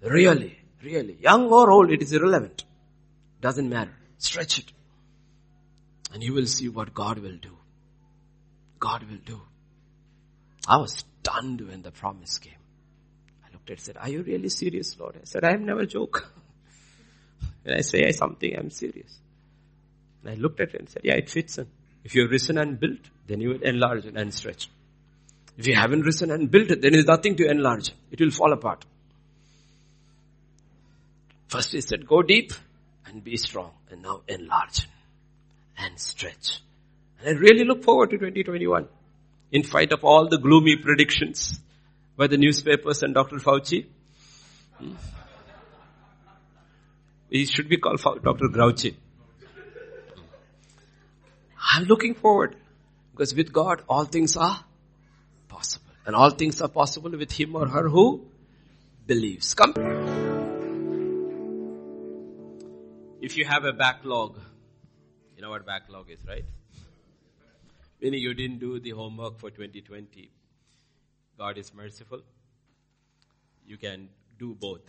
Really, really. Young or old, it is irrelevant. Doesn't matter. Stretch it. And you will see what God will do. God will do. I was stunned when the promise came. I looked at it said, are you really serious, Lord? I said, I have never joke. [laughs] when I say something, I'm serious. And I looked at it and said, yeah, it fits in. If you've risen and built, then you will enlarge and stretch. If you haven't risen and built it, then there's nothing to enlarge. It will fall apart. First he said, go deep and be strong. And now enlarge and stretch. I really look forward to 2021. In spite of all the gloomy predictions by the newspapers and Dr. Fauci. Hmm? He should be called Dr. Grouchy. I'm looking forward because with God all things are possible. And all things are possible with him or her who believes. Come. If you have a backlog, you know what backlog is, right? Meaning you didn't do the homework for 2020. God is merciful. You can do both.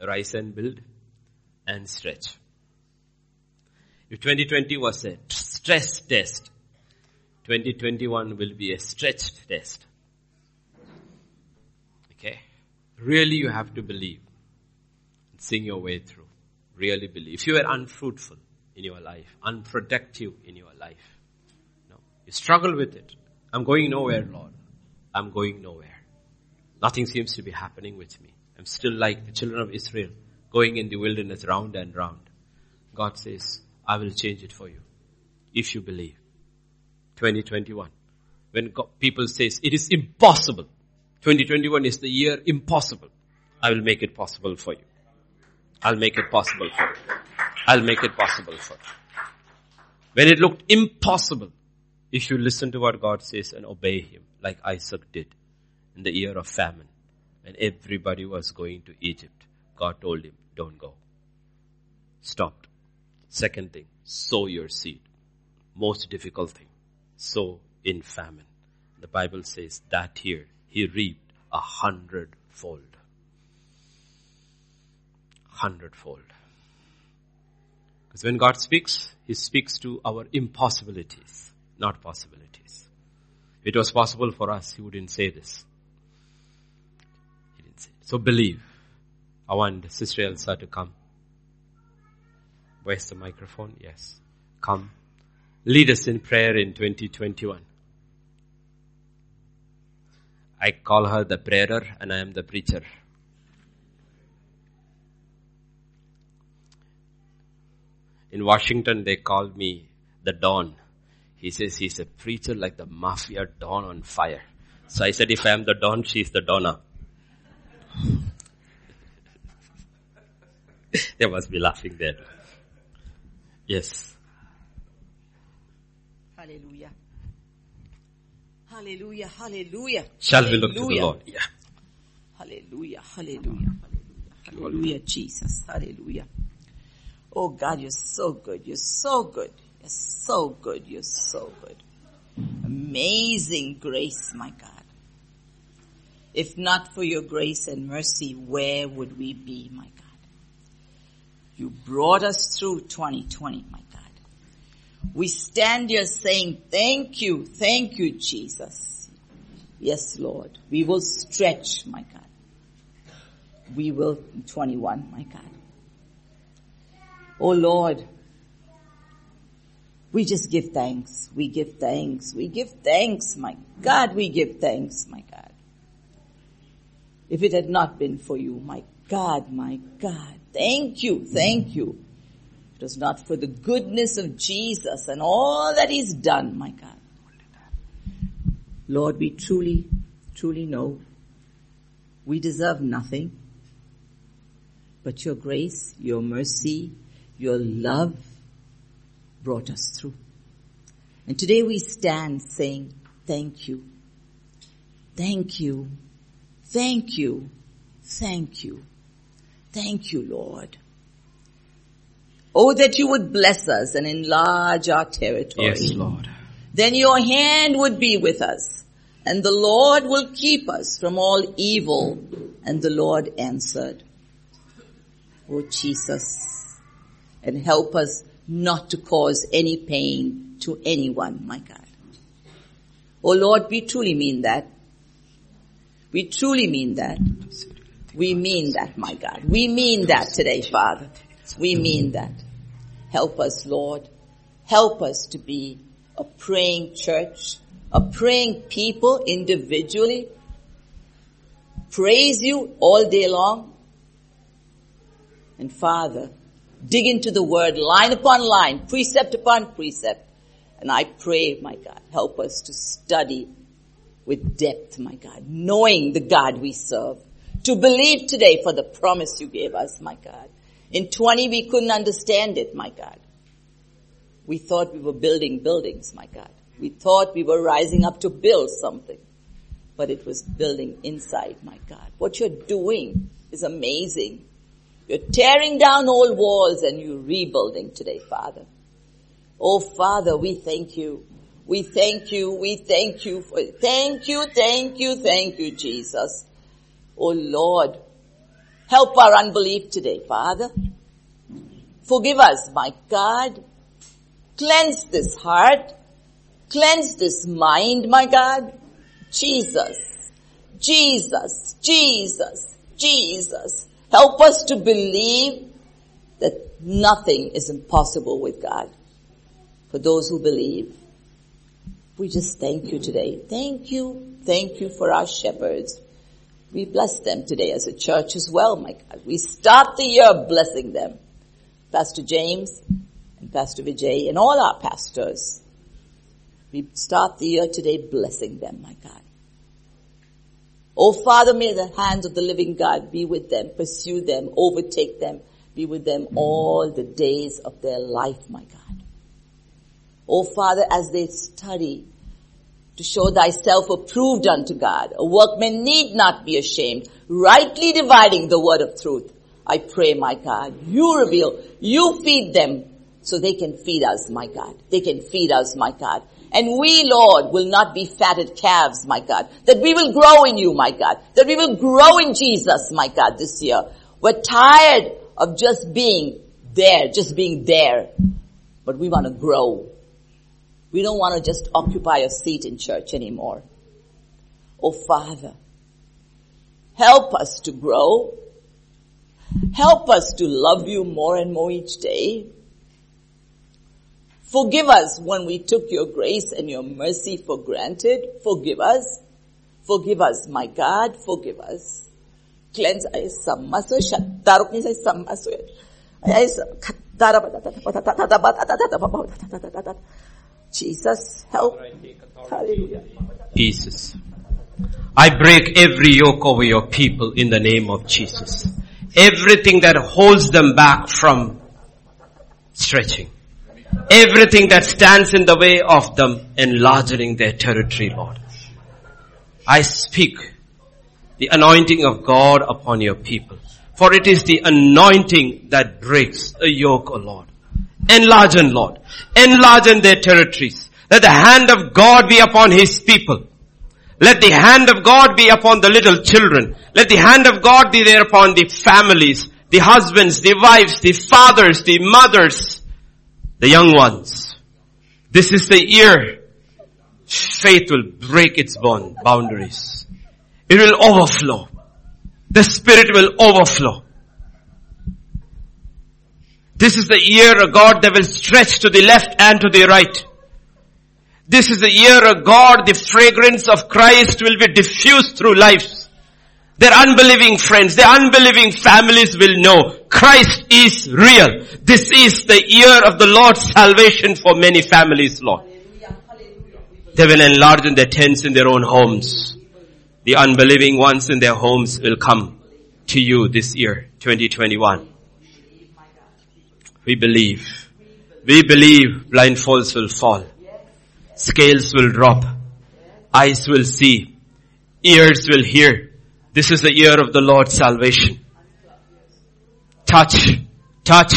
Rise and build and stretch. If 2020 was a stress test, 2021 will be a stretched test. Okay? Really you have to believe. And sing your way through. Really believe. If you are unfruitful, in your life, unproductive in your life. You struggle with it. I'm going nowhere, Lord. I'm going nowhere. Nothing seems to be happening with me. I'm still like the children of Israel, going in the wilderness round and round. God says, I will change it for you. If you believe. 2021. When God, people says, it is impossible. 2021 is the year impossible. I will make it possible for you. I'll make it possible for you. I'll make it possible for you. When it looked impossible, if you listen to what God says and obey Him, like Isaac did in the year of famine, when everybody was going to Egypt, God told him, don't go. Stopped. Second thing, sow your seed. Most difficult thing, sow in famine. The Bible says that year he reaped a hundredfold. Hundredfold. Because when God speaks, He speaks to our impossibilities, not possibilities. If it was possible for us, He wouldn't say this. He didn't say it. So believe. I want Sister Elsa to come. Where's the microphone? Yes. Come. Lead us in prayer in 2021. I call her the prayer and I am the preacher. In Washington, they called me the Don. He says he's a preacher like the mafia Don on fire. So I said, if I am the Don, she's the Donna. [laughs] they must be laughing there. Yes. Hallelujah. Hallelujah. Hallelujah. Shall we look to the Lord? Yeah. Hallelujah. Hallelujah. Hallelujah. Hallelujah, Jesus. Hallelujah. Oh God, you're so good. You're so good. You're so good. You're so good. Amazing grace, my God. If not for your grace and mercy, where would we be, my God? You brought us through 2020, my God. We stand here saying, thank you, thank you, Jesus. Yes, Lord. We will stretch, my God. We will, 21, my God. Oh Lord, we just give thanks. We give thanks. We give thanks, my God. We give thanks, my God. If it had not been for you, my God, my God, thank you, thank you. It was not for the goodness of Jesus and all that he's done, my God. Lord, we truly, truly know we deserve nothing but your grace, your mercy, your love brought us through. And today we stand saying, thank you. Thank you. Thank you. Thank you. Thank you, Lord. Oh, that you would bless us and enlarge our territory. Yes, Lord. Then your hand would be with us and the Lord will keep us from all evil. And the Lord answered, Oh Jesus, and help us not to cause any pain to anyone, my God. Oh Lord, we truly mean that. We truly mean that. We mean that, my God. We mean that today, Father. We mean that. Help us, Lord. Help us to be a praying church, a praying people individually. Praise you all day long. And Father, dig into the word line upon line, precept upon precept. And I pray, my God, help us to study with depth, my God, knowing the God we serve. To believe today for the promise you gave us, my God. In 20 we couldn't understand it, my God. We thought we were building buildings, my God. We thought we were rising up to build something. But it was building inside, my God. What you're doing is amazing. You're tearing down old walls and you're rebuilding today, Father. Oh Father, we thank you. We thank you. We thank you for, thank you, thank you, thank you, Jesus. Oh Lord, help our unbelief today, Father. Forgive us, my God. Cleanse this heart. Cleanse this mind, my God. Jesus, Jesus, Jesus, Jesus. Help us to believe that nothing is impossible with God. For those who believe, we just thank you today. Thank you. Thank you for our shepherds. We bless them today as a church as well, my God. We start the year blessing them. Pastor James and Pastor Vijay and all our pastors. We start the year today blessing them, my God. Oh Father, may the hands of the living God be with them, pursue them, overtake them, be with them all the days of their life, my God. Oh Father, as they study to show thyself approved unto God, a workman need not be ashamed, rightly dividing the word of truth. I pray, my God, you reveal, you feed them so they can feed us, my God. They can feed us, my God. And we, Lord, will not be fatted calves, my God. That we will grow in you, my God. That we will grow in Jesus, my God, this year. We're tired of just being there, just being there. But we want to grow. We don't want to just occupy a seat in church anymore. Oh Father, help us to grow. Help us to love you more and more each day. Forgive us when we took your grace and your mercy for granted. Forgive us. Forgive us, my God. Forgive us. Cleanse ay Jesus, help. Jesus. I break every yoke over your people in the name of Jesus. Everything that holds them back from stretching. Everything that stands in the way of them enlarging their territory, Lord. I speak the anointing of God upon your people. For it is the anointing that breaks a yoke, O Lord. Enlarge, and Lord. Enlarge their territories. Let the hand of God be upon His people. Let the hand of God be upon the little children. Let the hand of God be there upon the families, the husbands, the wives, the fathers, the mothers, the young ones. This is the year faith will break its bond, boundaries. It will overflow. The spirit will overflow. This is the year of God that will stretch to the left and to the right. This is the year of God, the fragrance of Christ will be diffused through lives. Their unbelieving friends, their unbelieving families will know Christ is real. This is the year of the Lord's salvation for many families, Lord. They will enlarge in their tents in their own homes. The unbelieving ones in their homes will come to you this year, 2021. We believe. We believe blindfolds will fall. Scales will drop. Eyes will see. Ears will hear. This is the year of the Lord's salvation. Touch, touch,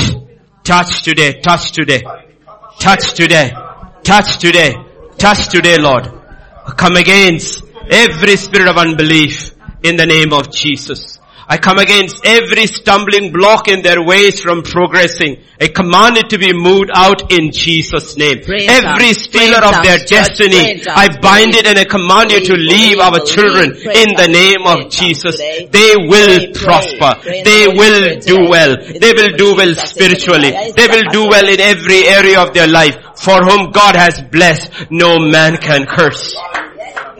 touch today, touch today, touch today, touch today, touch today, Lord. Come against every spirit of unbelief in the name of Jesus. I come against every stumbling block in their ways from progressing. I command it to be moved out in Jesus' name. Pray in every stealer of their church, destiny, in I bind it and I command you to leave our children in the name of Jesus. They will prosper. They will do well. They will do well spiritually. in the name of They will do well in every area of their life. For whom God has blessed, no man can curse.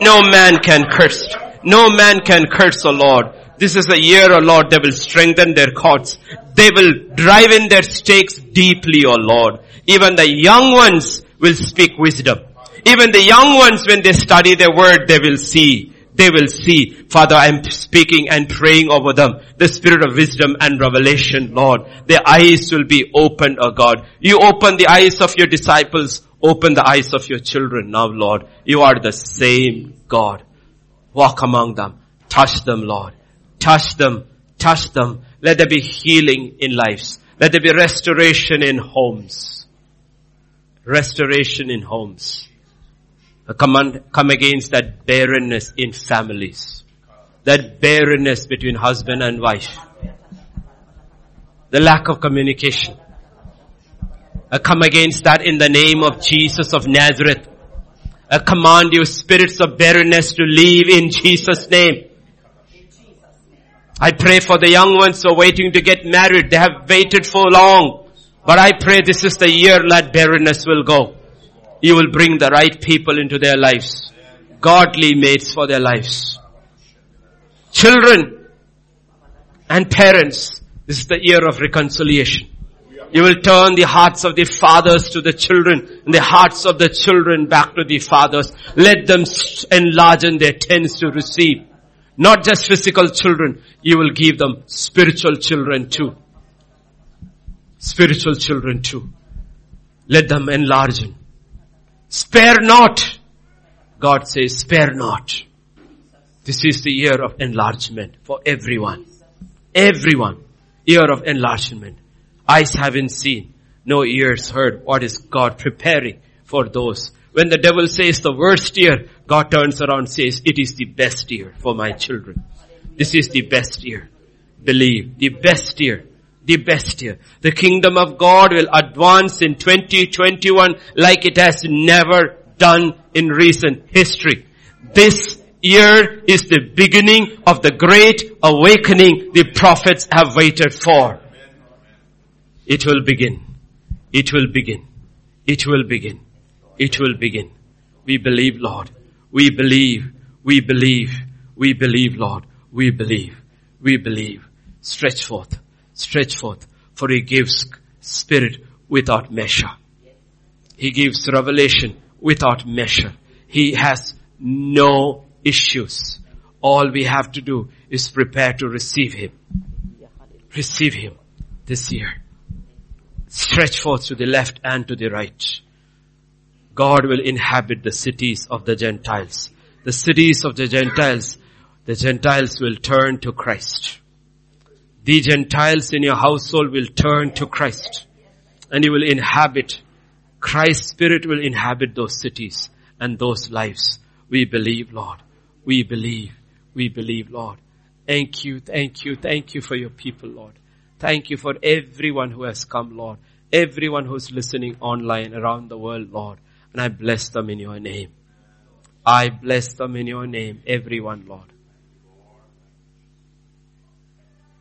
No man can curse. No man can curse, the Lord. This is a year, O Lord, they will strengthen their cords. They will drive in their stakes deeply, O Lord. Even the young ones will speak wisdom. Even the young ones, when they study their word, they will see. They will see. Father, I'm speaking and praying over them. The spirit of wisdom and revelation, Lord. Their eyes will be opened, O God. You open the eyes of your disciples. Open the eyes of your children now, Lord. You are the same God. Walk among them. Touch them, Lord. Touch them. Touch them. Let there be healing in lives. Let there be restoration in homes. Restoration in homes. Come, come against that barrenness in families. That barrenness between husband and wife. The lack of communication. I come against that in the name of Jesus of Nazareth. I command you spirits of barrenness to leave in Jesus name. I pray for the young ones who are waiting to get married. They have waited for long. But I pray this is the year that barrenness will go. You will bring the right people into their lives. Godly mates for their lives. Children and parents, this is the year of reconciliation. You will turn the hearts of the fathers to the children and the hearts of the children back to the fathers. Let them enlarge in their tents to receive. Not just physical children, you will give them spiritual children too. Spiritual children too. Let them enlarge in. Spare not. God says, spare not. This is the year of enlargement for everyone. Everyone. Year of enlargement. Eyes haven't seen, no ears heard what is God preparing for those. When the devil says the worst year, God turns around and says, it is the best year for my children. This is the best year. Believe, the best year. The best year. The kingdom of God will advance in 2021 like it has never done in recent history. This year is the beginning of the great awakening the prophets have waited for. It will begin. It will begin. It will begin. It will begin. We believe, Lord. We believe. We believe. We believe, Lord. We believe. We believe. Stretch forth. Stretch forth. For He gives spirit without measure. He gives revelation without measure. He has no issues. All we have to do is prepare to receive Him. Receive Him this year. Stretch forth to the left and to the right. God will inhabit the cities of the Gentiles. The cities of the Gentiles, the Gentiles will turn to Christ. The Gentiles in your household will turn to Christ. And you will inhabit Christ's spirit will inhabit those cities and those lives. We believe, Lord. We believe. We believe, Lord. Thank you, thank you, thank you for your people, Lord. Thank you for everyone who has come, Lord. Everyone who's listening online around the world, Lord. And I bless them in your name. I bless them in your name, everyone, Lord.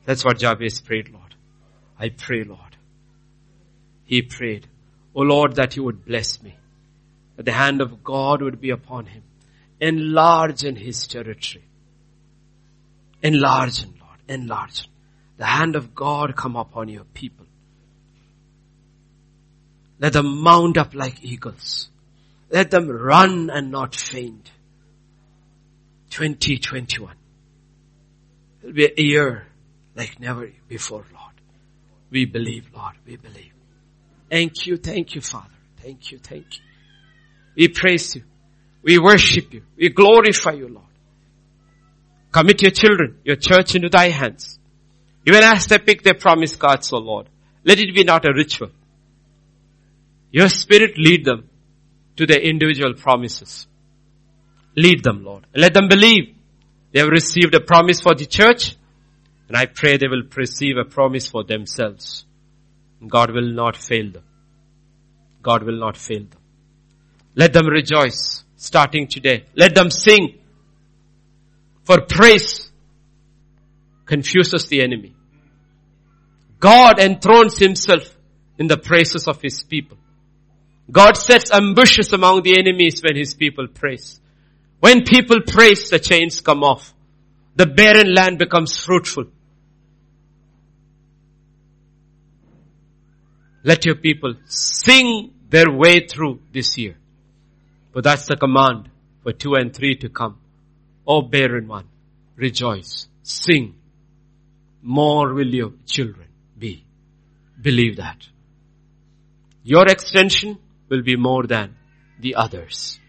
That's what Jabez prayed, Lord. I pray, Lord. He prayed, Oh Lord, that you would bless me. That the hand of God would be upon him. Enlarge in his territory. Enlarge, Lord. Enlarge. The hand of God come upon your people. Let them mount up like eagles. Let them run and not faint. 2021 It'll be a year like never before, Lord. We believe, Lord. We believe. Thank you, thank you, Father. Thank you, thank you. We praise you. We worship you. We glorify you, Lord. Commit your children, your church into thy hands. Even as they pick their promise cards, O Lord, let it be not a ritual. Your spirit lead them to their individual promises. Lead them, Lord. Let them believe they have received a promise for the church and I pray they will receive a promise for themselves. God will not fail them. God will not fail them. Let them rejoice starting today. Let them sing for praise confuses the enemy. God enthrones himself in the praises of his people. God sets ambushes among the enemies when his people praise. When people praise, the chains come off. The barren land becomes fruitful. Let your people sing their way through this year. But that's the command for two and three to come. O barren one, rejoice, sing. More will your children be. Believe that. Your extension will be more than the others.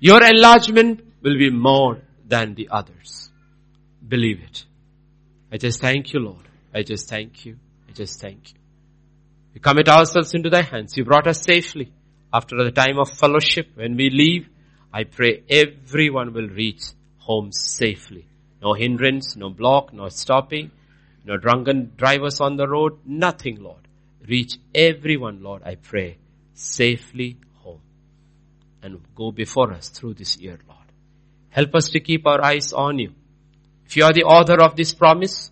Your enlargement will be more than the others. Believe it. I just thank you, Lord. I just thank you. I just thank you. We commit ourselves into thy hands. You brought us safely after the time of fellowship. When we leave, I pray everyone will reach home safely. No hindrance, no block, no stopping, no drunken drivers on the road, nothing, Lord. Reach everyone, Lord, I pray, safely home. And go before us through this year, Lord. Help us to keep our eyes on you. If you are the author of this promise,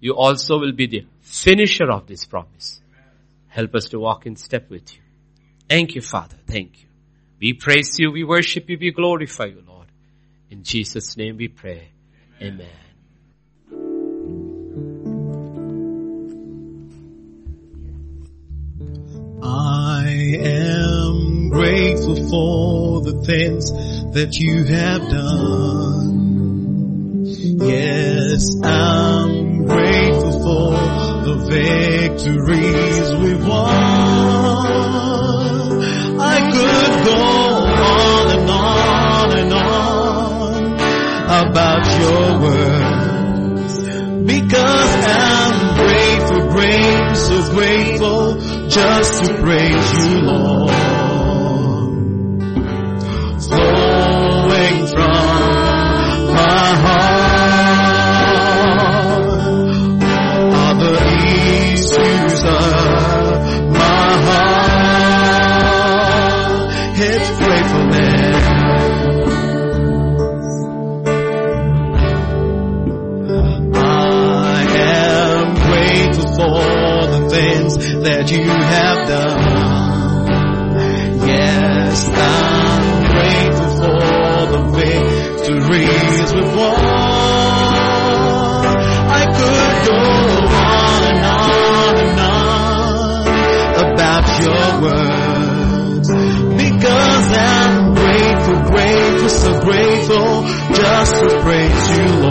you also will be the finisher of this promise. Help us to walk in step with you. Thank you, Father. Thank you. We praise you, we worship you, we glorify you, Lord. In Jesus' name we pray. Amen. I am grateful for the things that you have done. Yes, I'm grateful for the victories we've won. I could go on and on and on about your words because I'm grateful, grateful, so grateful just to praise you, Lord. Just to praise you,